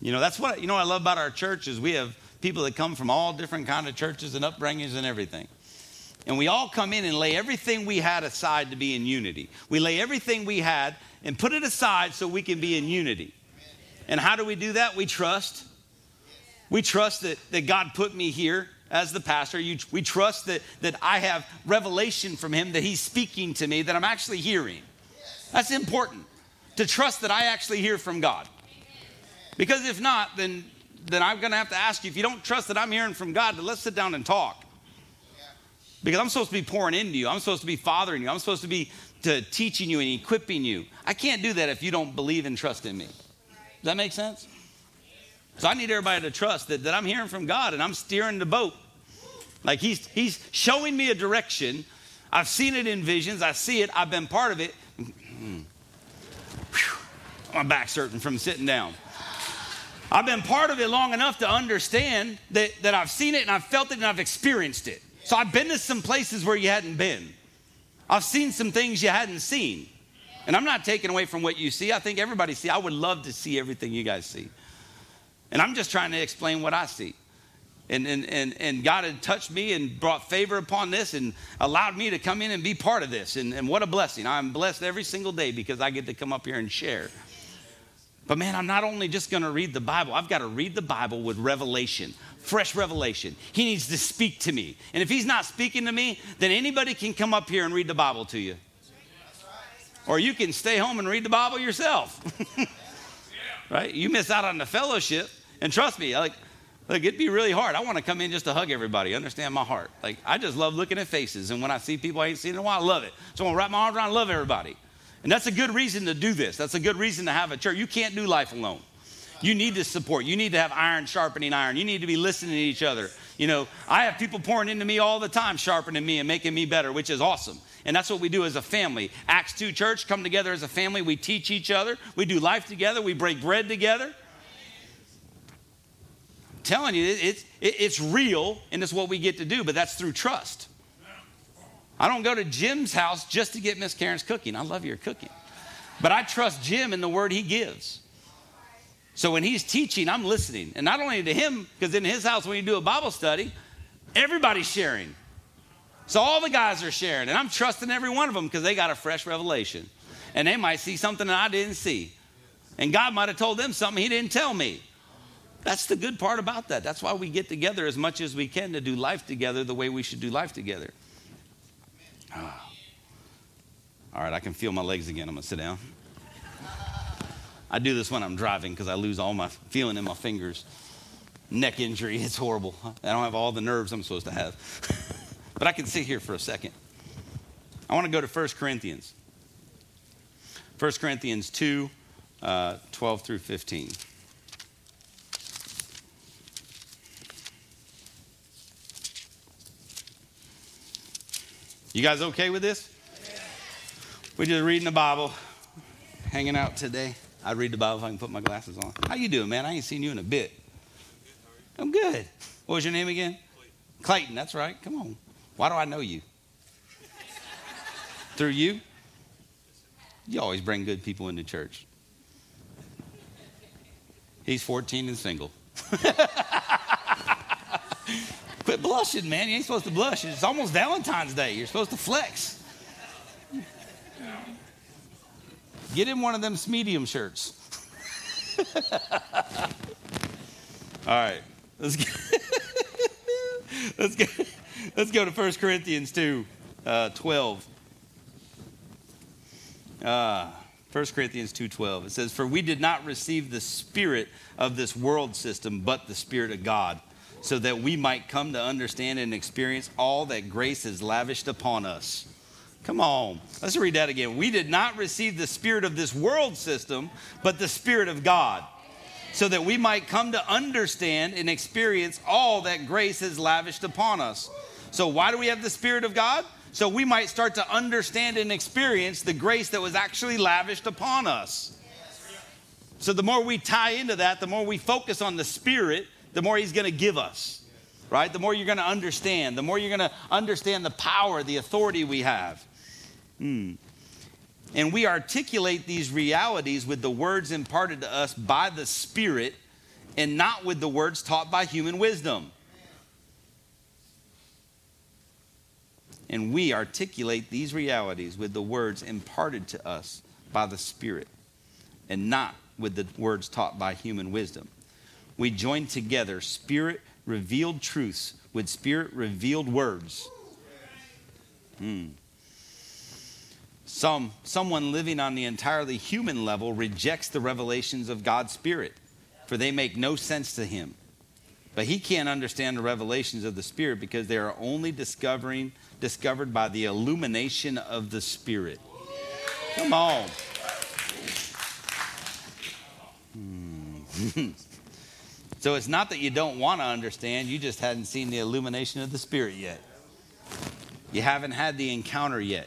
You know, that's what you know what I love about our church is we have people that come from all different kind of churches and upbringings and everything. And we all come in and lay everything we had aside to be in unity. We lay everything we had and put it aside so we can be in unity. And how do we do that? We trust. We trust that, that God put me here as the pastor. You, we trust that, that I have revelation from Him, that He's speaking to me, that I'm actually hearing. That's important to trust that I actually hear from God. Because if not, then then I'm going to have to ask you if you don't trust that I'm hearing from God, then let's sit down and talk. Because I'm supposed to be pouring into you. I'm supposed to be fathering you. I'm supposed to be to teaching you and equipping you. I can't do that if you don't believe and trust in me. Does that make sense? So I need everybody to trust that, that I'm hearing from God and I'm steering the boat. Like he's he's showing me a direction. I've seen it in visions. I see it. I've been part of it. Mm-hmm. Whew. My back's hurting from sitting down. I've been part of it long enough to understand that, that I've seen it and I've felt it and I've experienced it. So I've been to some places where you hadn't been. I've seen some things you hadn't seen. And I'm not taking away from what you see. I think everybody see. I would love to see everything you guys see. And I'm just trying to explain what I see. And, and, and, and God had touched me and brought favor upon this and allowed me to come in and be part of this. And, and what a blessing. I'm blessed every single day because I get to come up here and share. But man, I'm not only just going to read the Bible, I've got to read the Bible with revelation, fresh revelation. He needs to speak to me. And if he's not speaking to me, then anybody can come up here and read the Bible to you. Or you can stay home and read the Bible yourself. right? You miss out on the fellowship. And trust me, like, like it'd be really hard. I want to come in just to hug everybody, understand my heart. Like, I just love looking at faces. And when I see people I ain't seen in a while, I love it. So I want to wrap my arms around love everybody. And that's a good reason to do this. That's a good reason to have a church. You can't do life alone. You need to support. You need to have iron sharpening iron. You need to be listening to each other. You know, I have people pouring into me all the time, sharpening me and making me better, which is awesome. And that's what we do as a family. Acts 2 Church, come together as a family. We teach each other. We do life together. We break bread together. I'm telling you, it's, it's real, and it's what we get to do, but that's through trust. I don't go to Jim's house just to get Miss Karen's cooking. I love your cooking. But I trust Jim in the word he gives. So when he's teaching, I'm listening. And not only to him, because in his house, when you do a Bible study, everybody's sharing. So all the guys are sharing. And I'm trusting every one of them because they got a fresh revelation. And they might see something that I didn't see. And God might have told them something he didn't tell me. That's the good part about that. That's why we get together as much as we can to do life together the way we should do life together. Ah. All right, I can feel my legs again. I'm going to sit down. I do this when I'm driving because I lose all my feeling in my fingers. Neck injury, it's horrible. I don't have all the nerves I'm supposed to have. but I can sit here for a second. I want to go to 1 Corinthians. 1 Corinthians 2 uh, 12 through 15. You guys okay with this? We're just reading the Bible, hanging out today. I read the Bible if I can put my glasses on. How you doing, man? I ain't seen you in a bit. I'm good. What was your name again? Clayton. Clayton, that's right. Come on. Why do I know you? Through you? You always bring good people into church. He's 14 and single. Quit blushing, man. You ain't supposed to blush. It's almost Valentine's Day. You're supposed to flex. Get in one of them medium shirts. All right. Let's go. let's go. Let's go to 1 Corinthians 2, uh, 12. Uh, 1 Corinthians 2:12. It says, "For we did not receive the spirit of this world system, but the spirit of God." So that we might come to understand and experience all that grace has lavished upon us. Come on, let's read that again. We did not receive the spirit of this world system, but the spirit of God, so that we might come to understand and experience all that grace has lavished upon us. So, why do we have the spirit of God? So we might start to understand and experience the grace that was actually lavished upon us. So, the more we tie into that, the more we focus on the spirit the more He's going to give us, right? The more you're going to understand, the more you're going to understand the power, the authority we have. Hmm. And we articulate these realities with the words imparted to us by the Spirit and not with the words taught by human wisdom. And we articulate these realities with the words imparted to us by the Spirit and not with the words taught by human wisdom we join together spirit revealed truths with spirit revealed words. Hmm. Some, someone living on the entirely human level rejects the revelations of God's Spirit. for they make no sense to him. But he can't understand the revelations of the Spirit because they are only discovering discovered by the illumination of the Spirit. Come on. Hmm. so it's not that you don't want to understand, you just hadn't seen the illumination of the Spirit yet. You haven't had the encounter yet.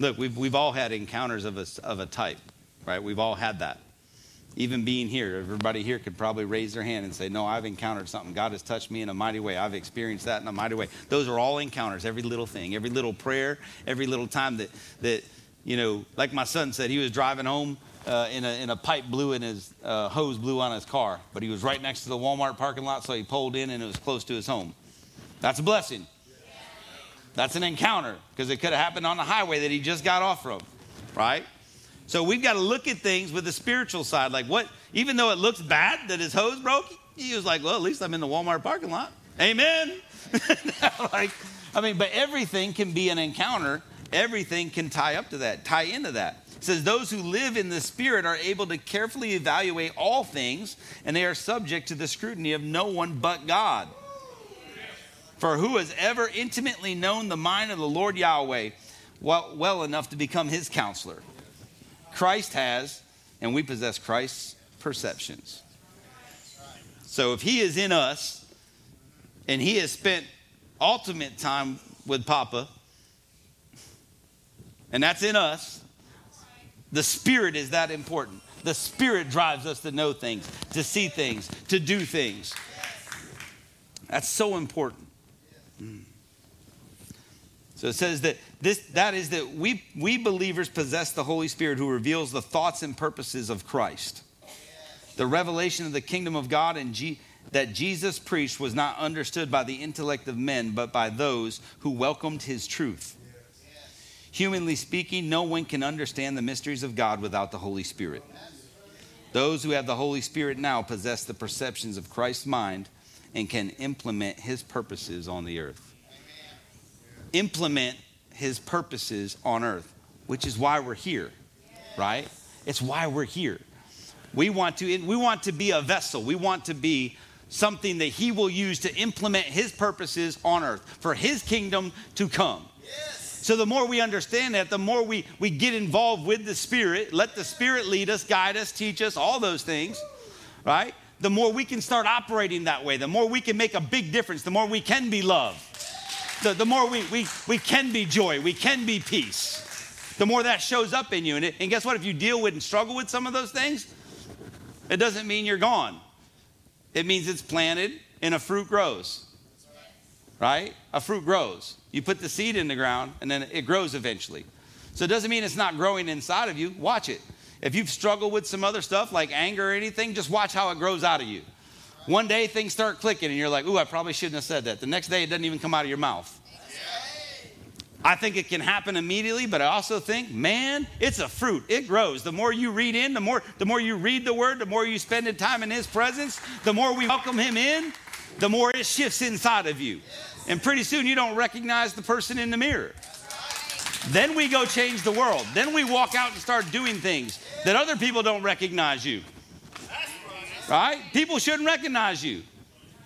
Look, we've, we've all had encounters of a, of a type, right? We've all had that. Even being here, everybody here could probably raise their hand and say, No, I've encountered something. God has touched me in a mighty way. I've experienced that in a mighty way. Those are all encounters, every little thing, every little prayer, every little time that, that you know, like my son said, he was driving home uh, in, a, a pipe blew in his uh, hose blew on his car, but he was right next to the Walmart parking lot, so he pulled in and it was close to his home. That's a blessing. That's an encounter because it could have happened on the highway that he just got off from, right? So we've got to look at things with the spiritual side. Like what, even though it looks bad that his hose broke, he was like, well, at least I'm in the Walmart parking lot. Amen. like, I mean, but everything can be an encounter. Everything can tie up to that, tie into that. It says, Those who live in the Spirit are able to carefully evaluate all things, and they are subject to the scrutiny of no one but God. For who has ever intimately known the mind of the Lord Yahweh well, well enough to become his counselor? Christ has, and we possess Christ's perceptions. So if he is in us and he has spent ultimate time with Papa, and that's in us, the Spirit is that important. The Spirit drives us to know things, to see things, to do things. That's so important. Mm. So it says that this that is that we we believers possess the Holy Spirit who reveals the thoughts and purposes of Christ. The revelation of the kingdom of God and G, that Jesus preached was not understood by the intellect of men, but by those who welcomed his truth. Humanly speaking, no one can understand the mysteries of God without the Holy Spirit. Those who have the Holy Spirit now possess the perceptions of Christ's mind and can implement his purposes on the earth. Implement his purposes on earth, which is why we're here, right? It's why we're here. We want to we want to be a vessel. We want to be something that he will use to implement his purposes on earth for his kingdom to come. So the more we understand that, the more we, we get involved with the Spirit, let the Spirit lead us, guide us, teach us, all those things, right? the more we can start operating that way, the more we can make a big difference, the more we can be love, the, the more we, we, we can be joy, we can be peace, the more that shows up in you. And, it, and guess what? If you deal with and struggle with some of those things, it doesn't mean you're gone. It means it's planted and a fruit grows. Right? A fruit grows. You put the seed in the ground and then it grows eventually. So it doesn't mean it's not growing inside of you. Watch it. If you've struggled with some other stuff like anger or anything, just watch how it grows out of you. One day things start clicking and you're like, ooh, I probably shouldn't have said that. The next day it doesn't even come out of your mouth. I think it can happen immediately, but I also think, man, it's a fruit. It grows. The more you read in, the more the more you read the word, the more you spend time in his presence, the more we welcome him in, the more it shifts inside of you. And pretty soon you don't recognize the person in the mirror. Then we go change the world. Then we walk out and start doing things that other people don't recognize you. Right? People shouldn't recognize you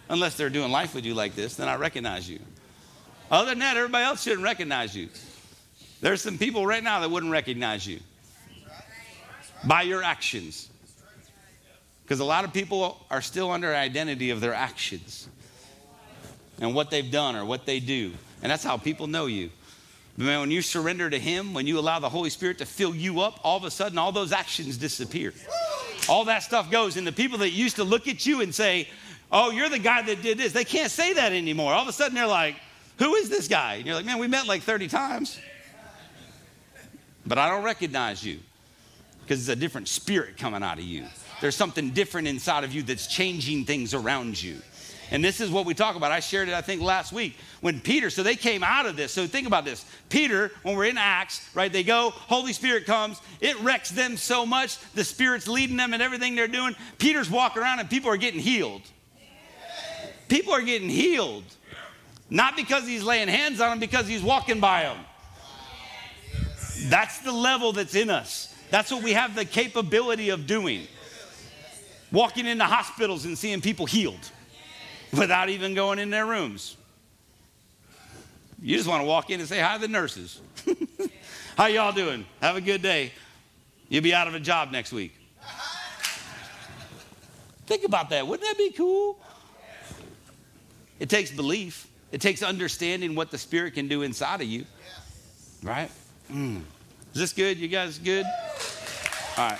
unless they're doing life with you like this, then I recognize you. Other than that, everybody else shouldn't recognize you. There's some people right now that wouldn't recognize you by your actions. Because a lot of people are still under identity of their actions and what they've done or what they do. And that's how people know you. But man, when you surrender to Him, when you allow the Holy Spirit to fill you up, all of a sudden all those actions disappear. All that stuff goes. And the people that used to look at you and say, Oh, you're the guy that did this, they can't say that anymore. All of a sudden they're like, Who is this guy? And you're like, Man, we met like 30 times. But I don't recognize you because it's a different spirit coming out of you. There's something different inside of you that's changing things around you. And this is what we talk about. I shared it, I think, last week when Peter, so they came out of this. So think about this. Peter, when we're in Acts, right, they go, Holy Spirit comes, it wrecks them so much, the Spirit's leading them and everything they're doing. Peter's walking around and people are getting healed. People are getting healed. Not because he's laying hands on them, because he's walking by them. That's the level that's in us. That's what we have the capability of doing. walking into hospitals and seeing people healed without even going in their rooms. You just want to walk in and say hi to the nurses. How y'all doing? Have a good day. You'll be out of a job next week. Think about that. Wouldn't that be cool? It takes belief. It takes understanding what the Spirit can do inside of you. Right? Mm. Is this good? You guys good? All right.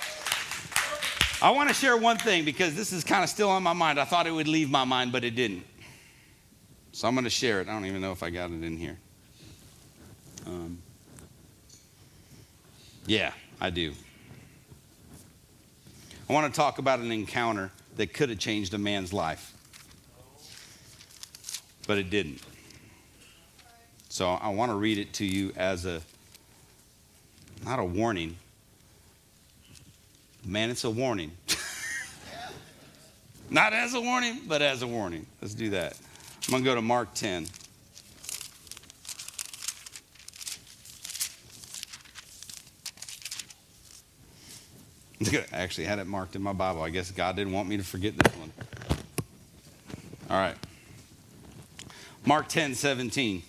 I want to share one thing because this is kind of still on my mind. I thought it would leave my mind, but it didn't. So I'm going to share it. I don't even know if I got it in here. Um, yeah, I do. I want to talk about an encounter that could have changed a man's life, but it didn't. So I want to read it to you as a, not a warning. Man, it's a warning. not as a warning, but as a warning. Let's do that. I'm going to go to Mark 10. I actually had it marked in my Bible. I guess God didn't want me to forget this one. All right. Mark 10 17.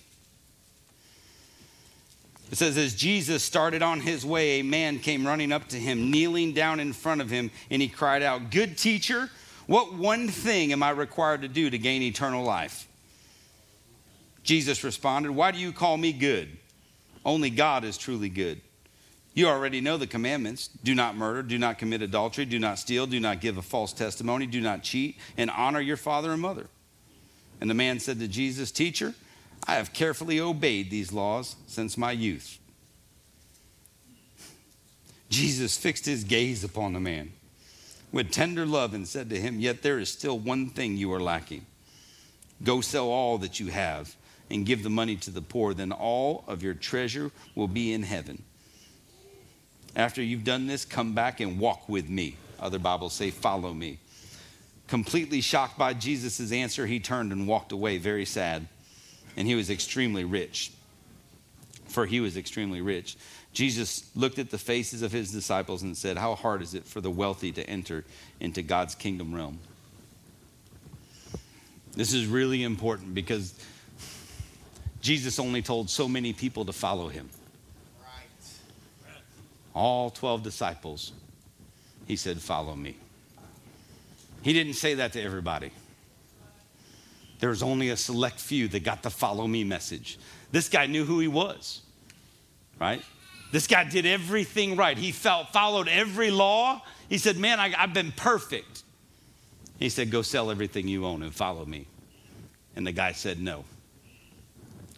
It says, As Jesus started on his way, a man came running up to him, kneeling down in front of him, and he cried out, Good teacher, what one thing am I required to do to gain eternal life? Jesus responded, Why do you call me good? Only God is truly good. You already know the commandments do not murder, do not commit adultery, do not steal, do not give a false testimony, do not cheat, and honor your father and mother. And the man said to Jesus, Teacher, I have carefully obeyed these laws since my youth. Jesus fixed his gaze upon the man with tender love and said to him, Yet there is still one thing you are lacking. Go sell all that you have and give the money to the poor, then all of your treasure will be in heaven. After you've done this, come back and walk with me. Other Bibles say, follow me. Completely shocked by Jesus' answer, he turned and walked away, very sad. And he was extremely rich. For he was extremely rich. Jesus looked at the faces of his disciples and said, How hard is it for the wealthy to enter into God's kingdom realm? This is really important because Jesus only told so many people to follow him all 12 disciples, he said, Follow me. He didn't say that to everybody. There was only a select few that got the follow me message. This guy knew who he was, right? This guy did everything right. He felt, followed every law. He said, Man, I, I've been perfect. He said, Go sell everything you own and follow me. And the guy said, No,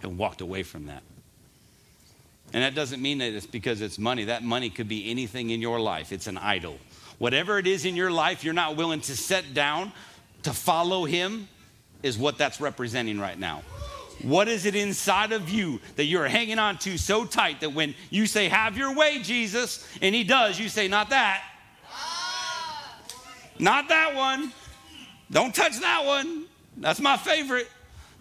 and walked away from that. And that doesn't mean that it's because it's money. That money could be anything in your life, it's an idol. Whatever it is in your life you're not willing to set down to follow Him is what that's representing right now. What is it inside of you that you're hanging on to so tight that when you say, Have your way, Jesus, and He does, you say, Not that. Not that one. Don't touch that one. That's my favorite.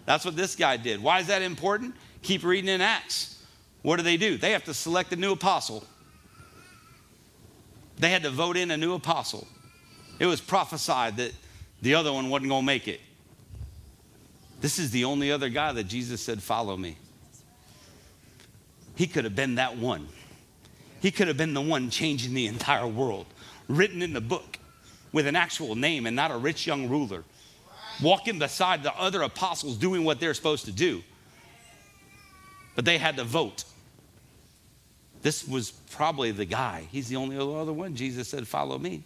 That's what this guy did. Why is that important? Keep reading in Acts. What do they do? They have to select a new apostle. They had to vote in a new apostle. It was prophesied that the other one wasn't going to make it. This is the only other guy that Jesus said, Follow me. He could have been that one. He could have been the one changing the entire world, written in the book with an actual name and not a rich young ruler, walking beside the other apostles doing what they're supposed to do. But they had to vote. This was probably the guy. He's the only other one. Jesus said, Follow me.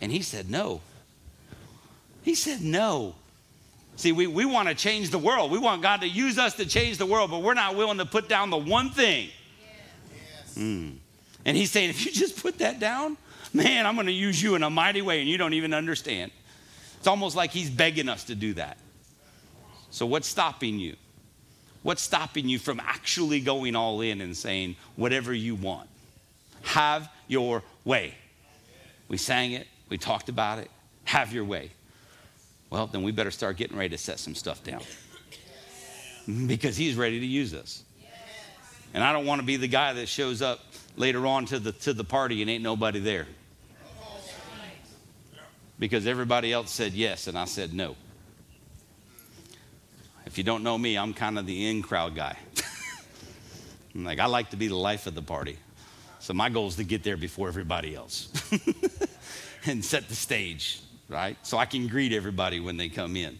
And he said, No. He said, No. See, we, we want to change the world. We want God to use us to change the world, but we're not willing to put down the one thing. Yes. Mm. And he's saying, if you just put that down, man, I'm going to use you in a mighty way, and you don't even understand. It's almost like he's begging us to do that. So, what's stopping you? What's stopping you from actually going all in and saying, whatever you want? Have your way. We sang it, we talked about it. Have your way. Well, then we better start getting ready to set some stuff down because he's ready to use us. And I don't want to be the guy that shows up later on to the, to the party and ain't nobody there. because everybody else said yes and I said no. If you don't know me, I'm kind of the in crowd guy. I'm like, I like to be the life of the party. So my goal is to get there before everybody else and set the stage, right? So I can greet everybody when they come in.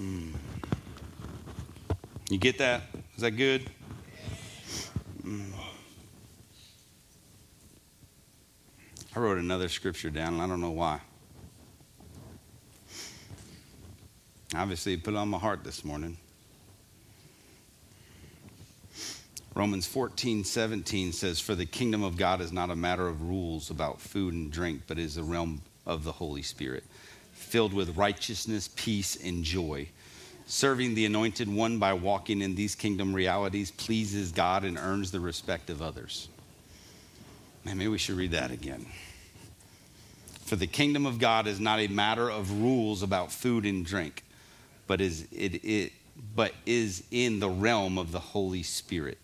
Mm. You get that? Is that good? Mm. I wrote another scripture down, and I don't know why. Obviously, put it on my heart this morning. Romans 14, 17 says, For the kingdom of God is not a matter of rules about food and drink, but is the realm of the Holy Spirit, filled with righteousness, peace, and joy. Serving the anointed one by walking in these kingdom realities pleases God and earns the respect of others. Man, maybe we should read that again. For the kingdom of God is not a matter of rules about food and drink, but is, it, it, but is in the realm of the Holy Spirit,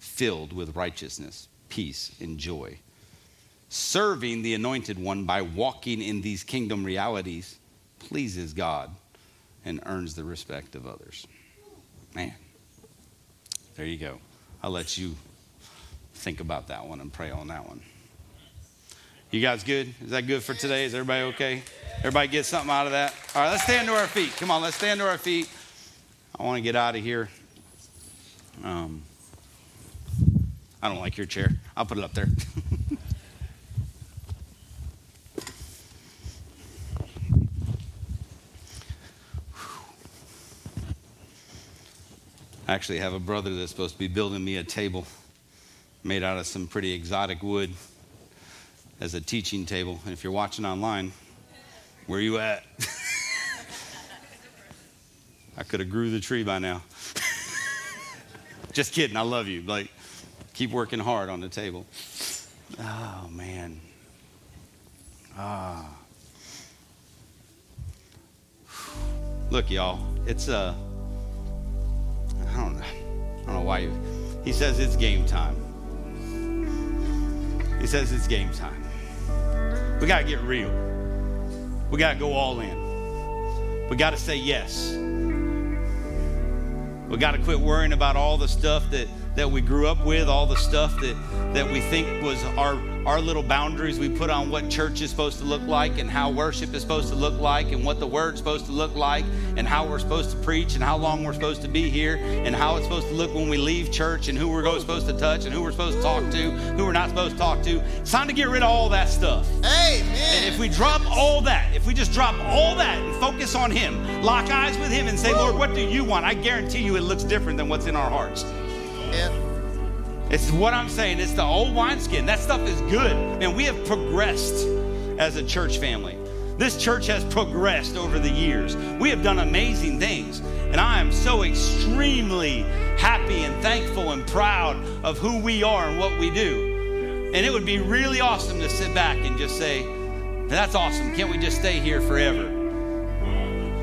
filled with righteousness, peace, and joy. Serving the anointed one by walking in these kingdom realities pleases God and earns the respect of others. Man, there you go. I'll let you think about that one and pray on that one. You guys good? Is that good for today? Is everybody okay? Everybody get something out of that? All right, let's stand to our feet. Come on, let's stand to our feet. I want to get out of here. Um, I don't like your chair. I'll put it up there. I actually have a brother that's supposed to be building me a table made out of some pretty exotic wood as a teaching table. And if you're watching online, where are you at? I could have grew the tree by now. Just kidding. I love you. Like, keep working hard on the table. Oh man. Ah. Look, y'all. It's uh I don't know. I don't know why you. He says it's game time. He says it's game time. We got to get real. We got to go all in. We got to say yes. We got to quit worrying about all the stuff that, that we grew up with, all the stuff that, that we think was our, our little boundaries we put on what church is supposed to look like and how worship is supposed to look like and what the word's supposed to look like and how we're supposed to preach and how long we're supposed to be here and how it's supposed to look when we leave church and who we're supposed to touch and who we're supposed to talk to, who we're not supposed to talk to. It's time to get rid of all that stuff. Amen. And if we drop all that, if we just drop all that and focus on Him, lock eyes with Him and say, Lord, what do you want? I guarantee you it looks different than what's in our hearts. It's what I'm saying. It's the old wineskin. That stuff is good. And we have progressed as a church family. This church has progressed over the years. We have done amazing things. And I am so extremely happy and thankful and proud of who we are and what we do. And it would be really awesome to sit back and just say, That's awesome. Can't we just stay here forever?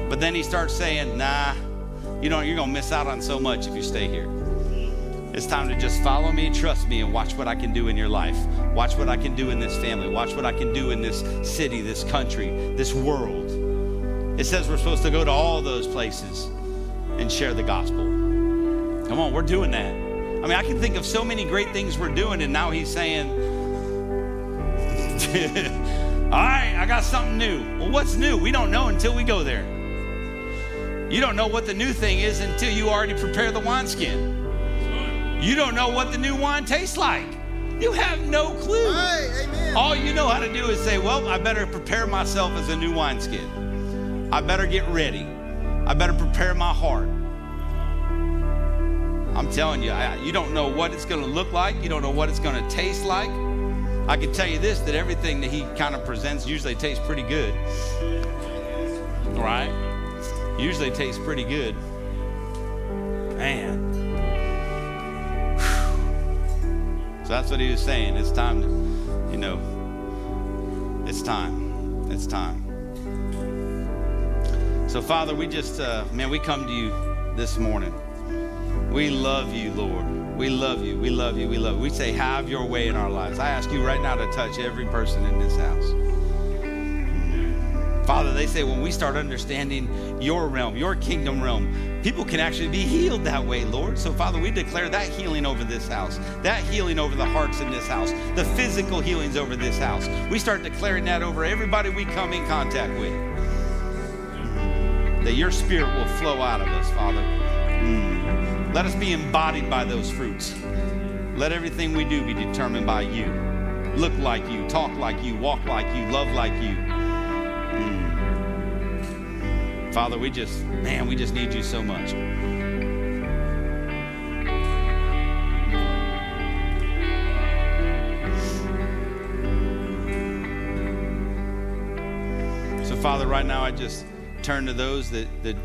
But then he starts saying, Nah, you know, you're going to miss out on so much if you stay here. It's time to just follow me, trust me, and watch what I can do in your life. Watch what I can do in this family. Watch what I can do in this city, this country, this world. It says we're supposed to go to all those places and share the gospel. Come on, we're doing that. I mean, I can think of so many great things we're doing, and now he's saying, All right, I got something new. Well, what's new? We don't know until we go there. You don't know what the new thing is until you already prepare the wineskin. You don't know what the new wine tastes like. You have no clue. Hey, amen. All you know how to do is say, Well, I better prepare myself as a new wineskin. I better get ready. I better prepare my heart. I'm telling you, I, you don't know what it's going to look like. You don't know what it's going to taste like. I can tell you this that everything that he kind of presents usually tastes pretty good. Right? Usually tastes pretty good. Man. So that's what he was saying. It's time, to, you know, it's time. It's time. So, Father, we just, uh, man, we come to you this morning. We love you, Lord. We love you. We love you. We love you. We say, have your way in our lives. I ask you right now to touch every person in this house. Father, they say when we start understanding your realm, your kingdom realm, people can actually be healed that way, Lord. So, Father, we declare that healing over this house, that healing over the hearts in this house, the physical healings over this house. We start declaring that over everybody we come in contact with. That your spirit will flow out of us, Father. Mm. Let us be embodied by those fruits. Let everything we do be determined by you. Look like you, talk like you, walk like you, love like you. Father, we just, man, we just need you so much. So, Father, right now I just turn to those that, that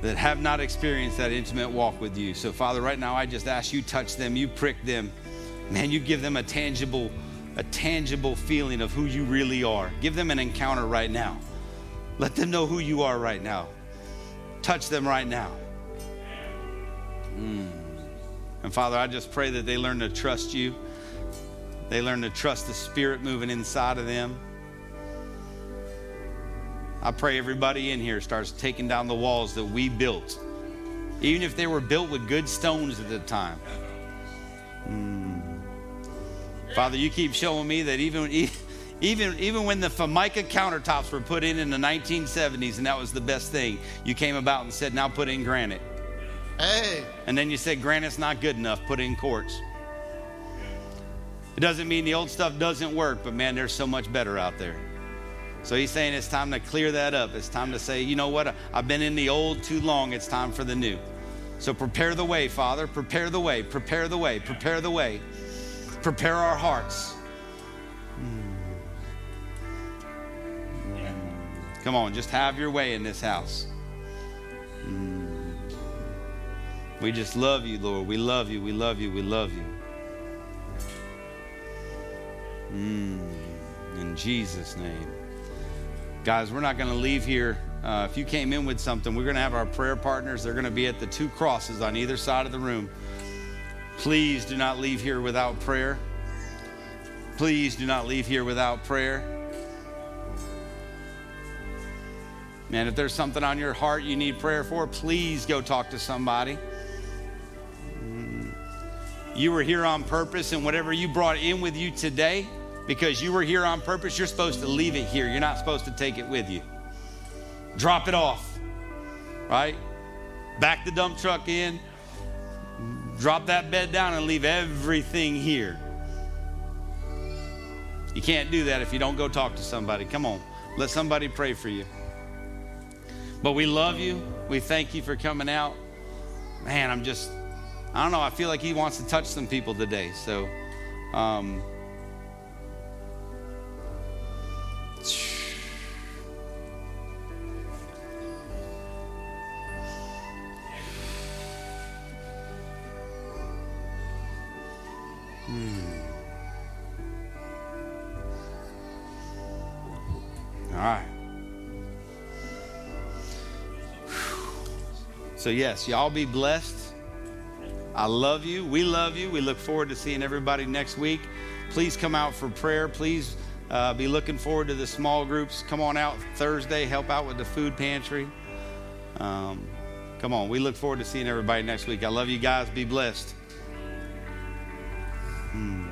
that have not experienced that intimate walk with you. So, Father, right now I just ask you touch them, you prick them. Man, you give them a tangible, a tangible feeling of who you really are. Give them an encounter right now. Let them know who you are right now. Touch them right now. Mm. And Father, I just pray that they learn to trust you. They learn to trust the Spirit moving inside of them. I pray everybody in here starts taking down the walls that we built, even if they were built with good stones at the time. Mm. Father, you keep showing me that even, even, even even when the Formica countertops were put in in the 1970s, and that was the best thing, you came about and said, now put in granite. Hey. And then you said, granite's not good enough, put in quartz. It doesn't mean the old stuff doesn't work, but man, there's so much better out there. So he's saying it's time to clear that up. It's time to say, you know what? I've been in the old too long. It's time for the new. So prepare the way, Father. Prepare the way. Prepare the way. Prepare the way. Prepare our hearts. Come on, just have your way in this house. We just love you, Lord. We love you. We love you. We love you. Mm. In Jesus' name. Guys, we're not going to leave here. Uh, if you came in with something, we're going to have our prayer partners. They're going to be at the two crosses on either side of the room. Please do not leave here without prayer. Please do not leave here without prayer. Man, if there's something on your heart you need prayer for, please go talk to somebody. Mm. You were here on purpose, and whatever you brought in with you today, because you were here on purpose, you're supposed to leave it here. You're not supposed to take it with you. Drop it off, right? Back the dump truck in, drop that bed down, and leave everything here. You can't do that if you don't go talk to somebody. Come on, let somebody pray for you. But we love you. We thank you for coming out. Man, I'm just, I don't know, I feel like he wants to touch some people today. So, um, Hmm. All right. So, yes, y'all be blessed. I love you. We love you. We look forward to seeing everybody next week. Please come out for prayer. Please uh, be looking forward to the small groups. Come on out Thursday, help out with the food pantry. Um, come on. We look forward to seeing everybody next week. I love you guys. Be blessed. Hmm.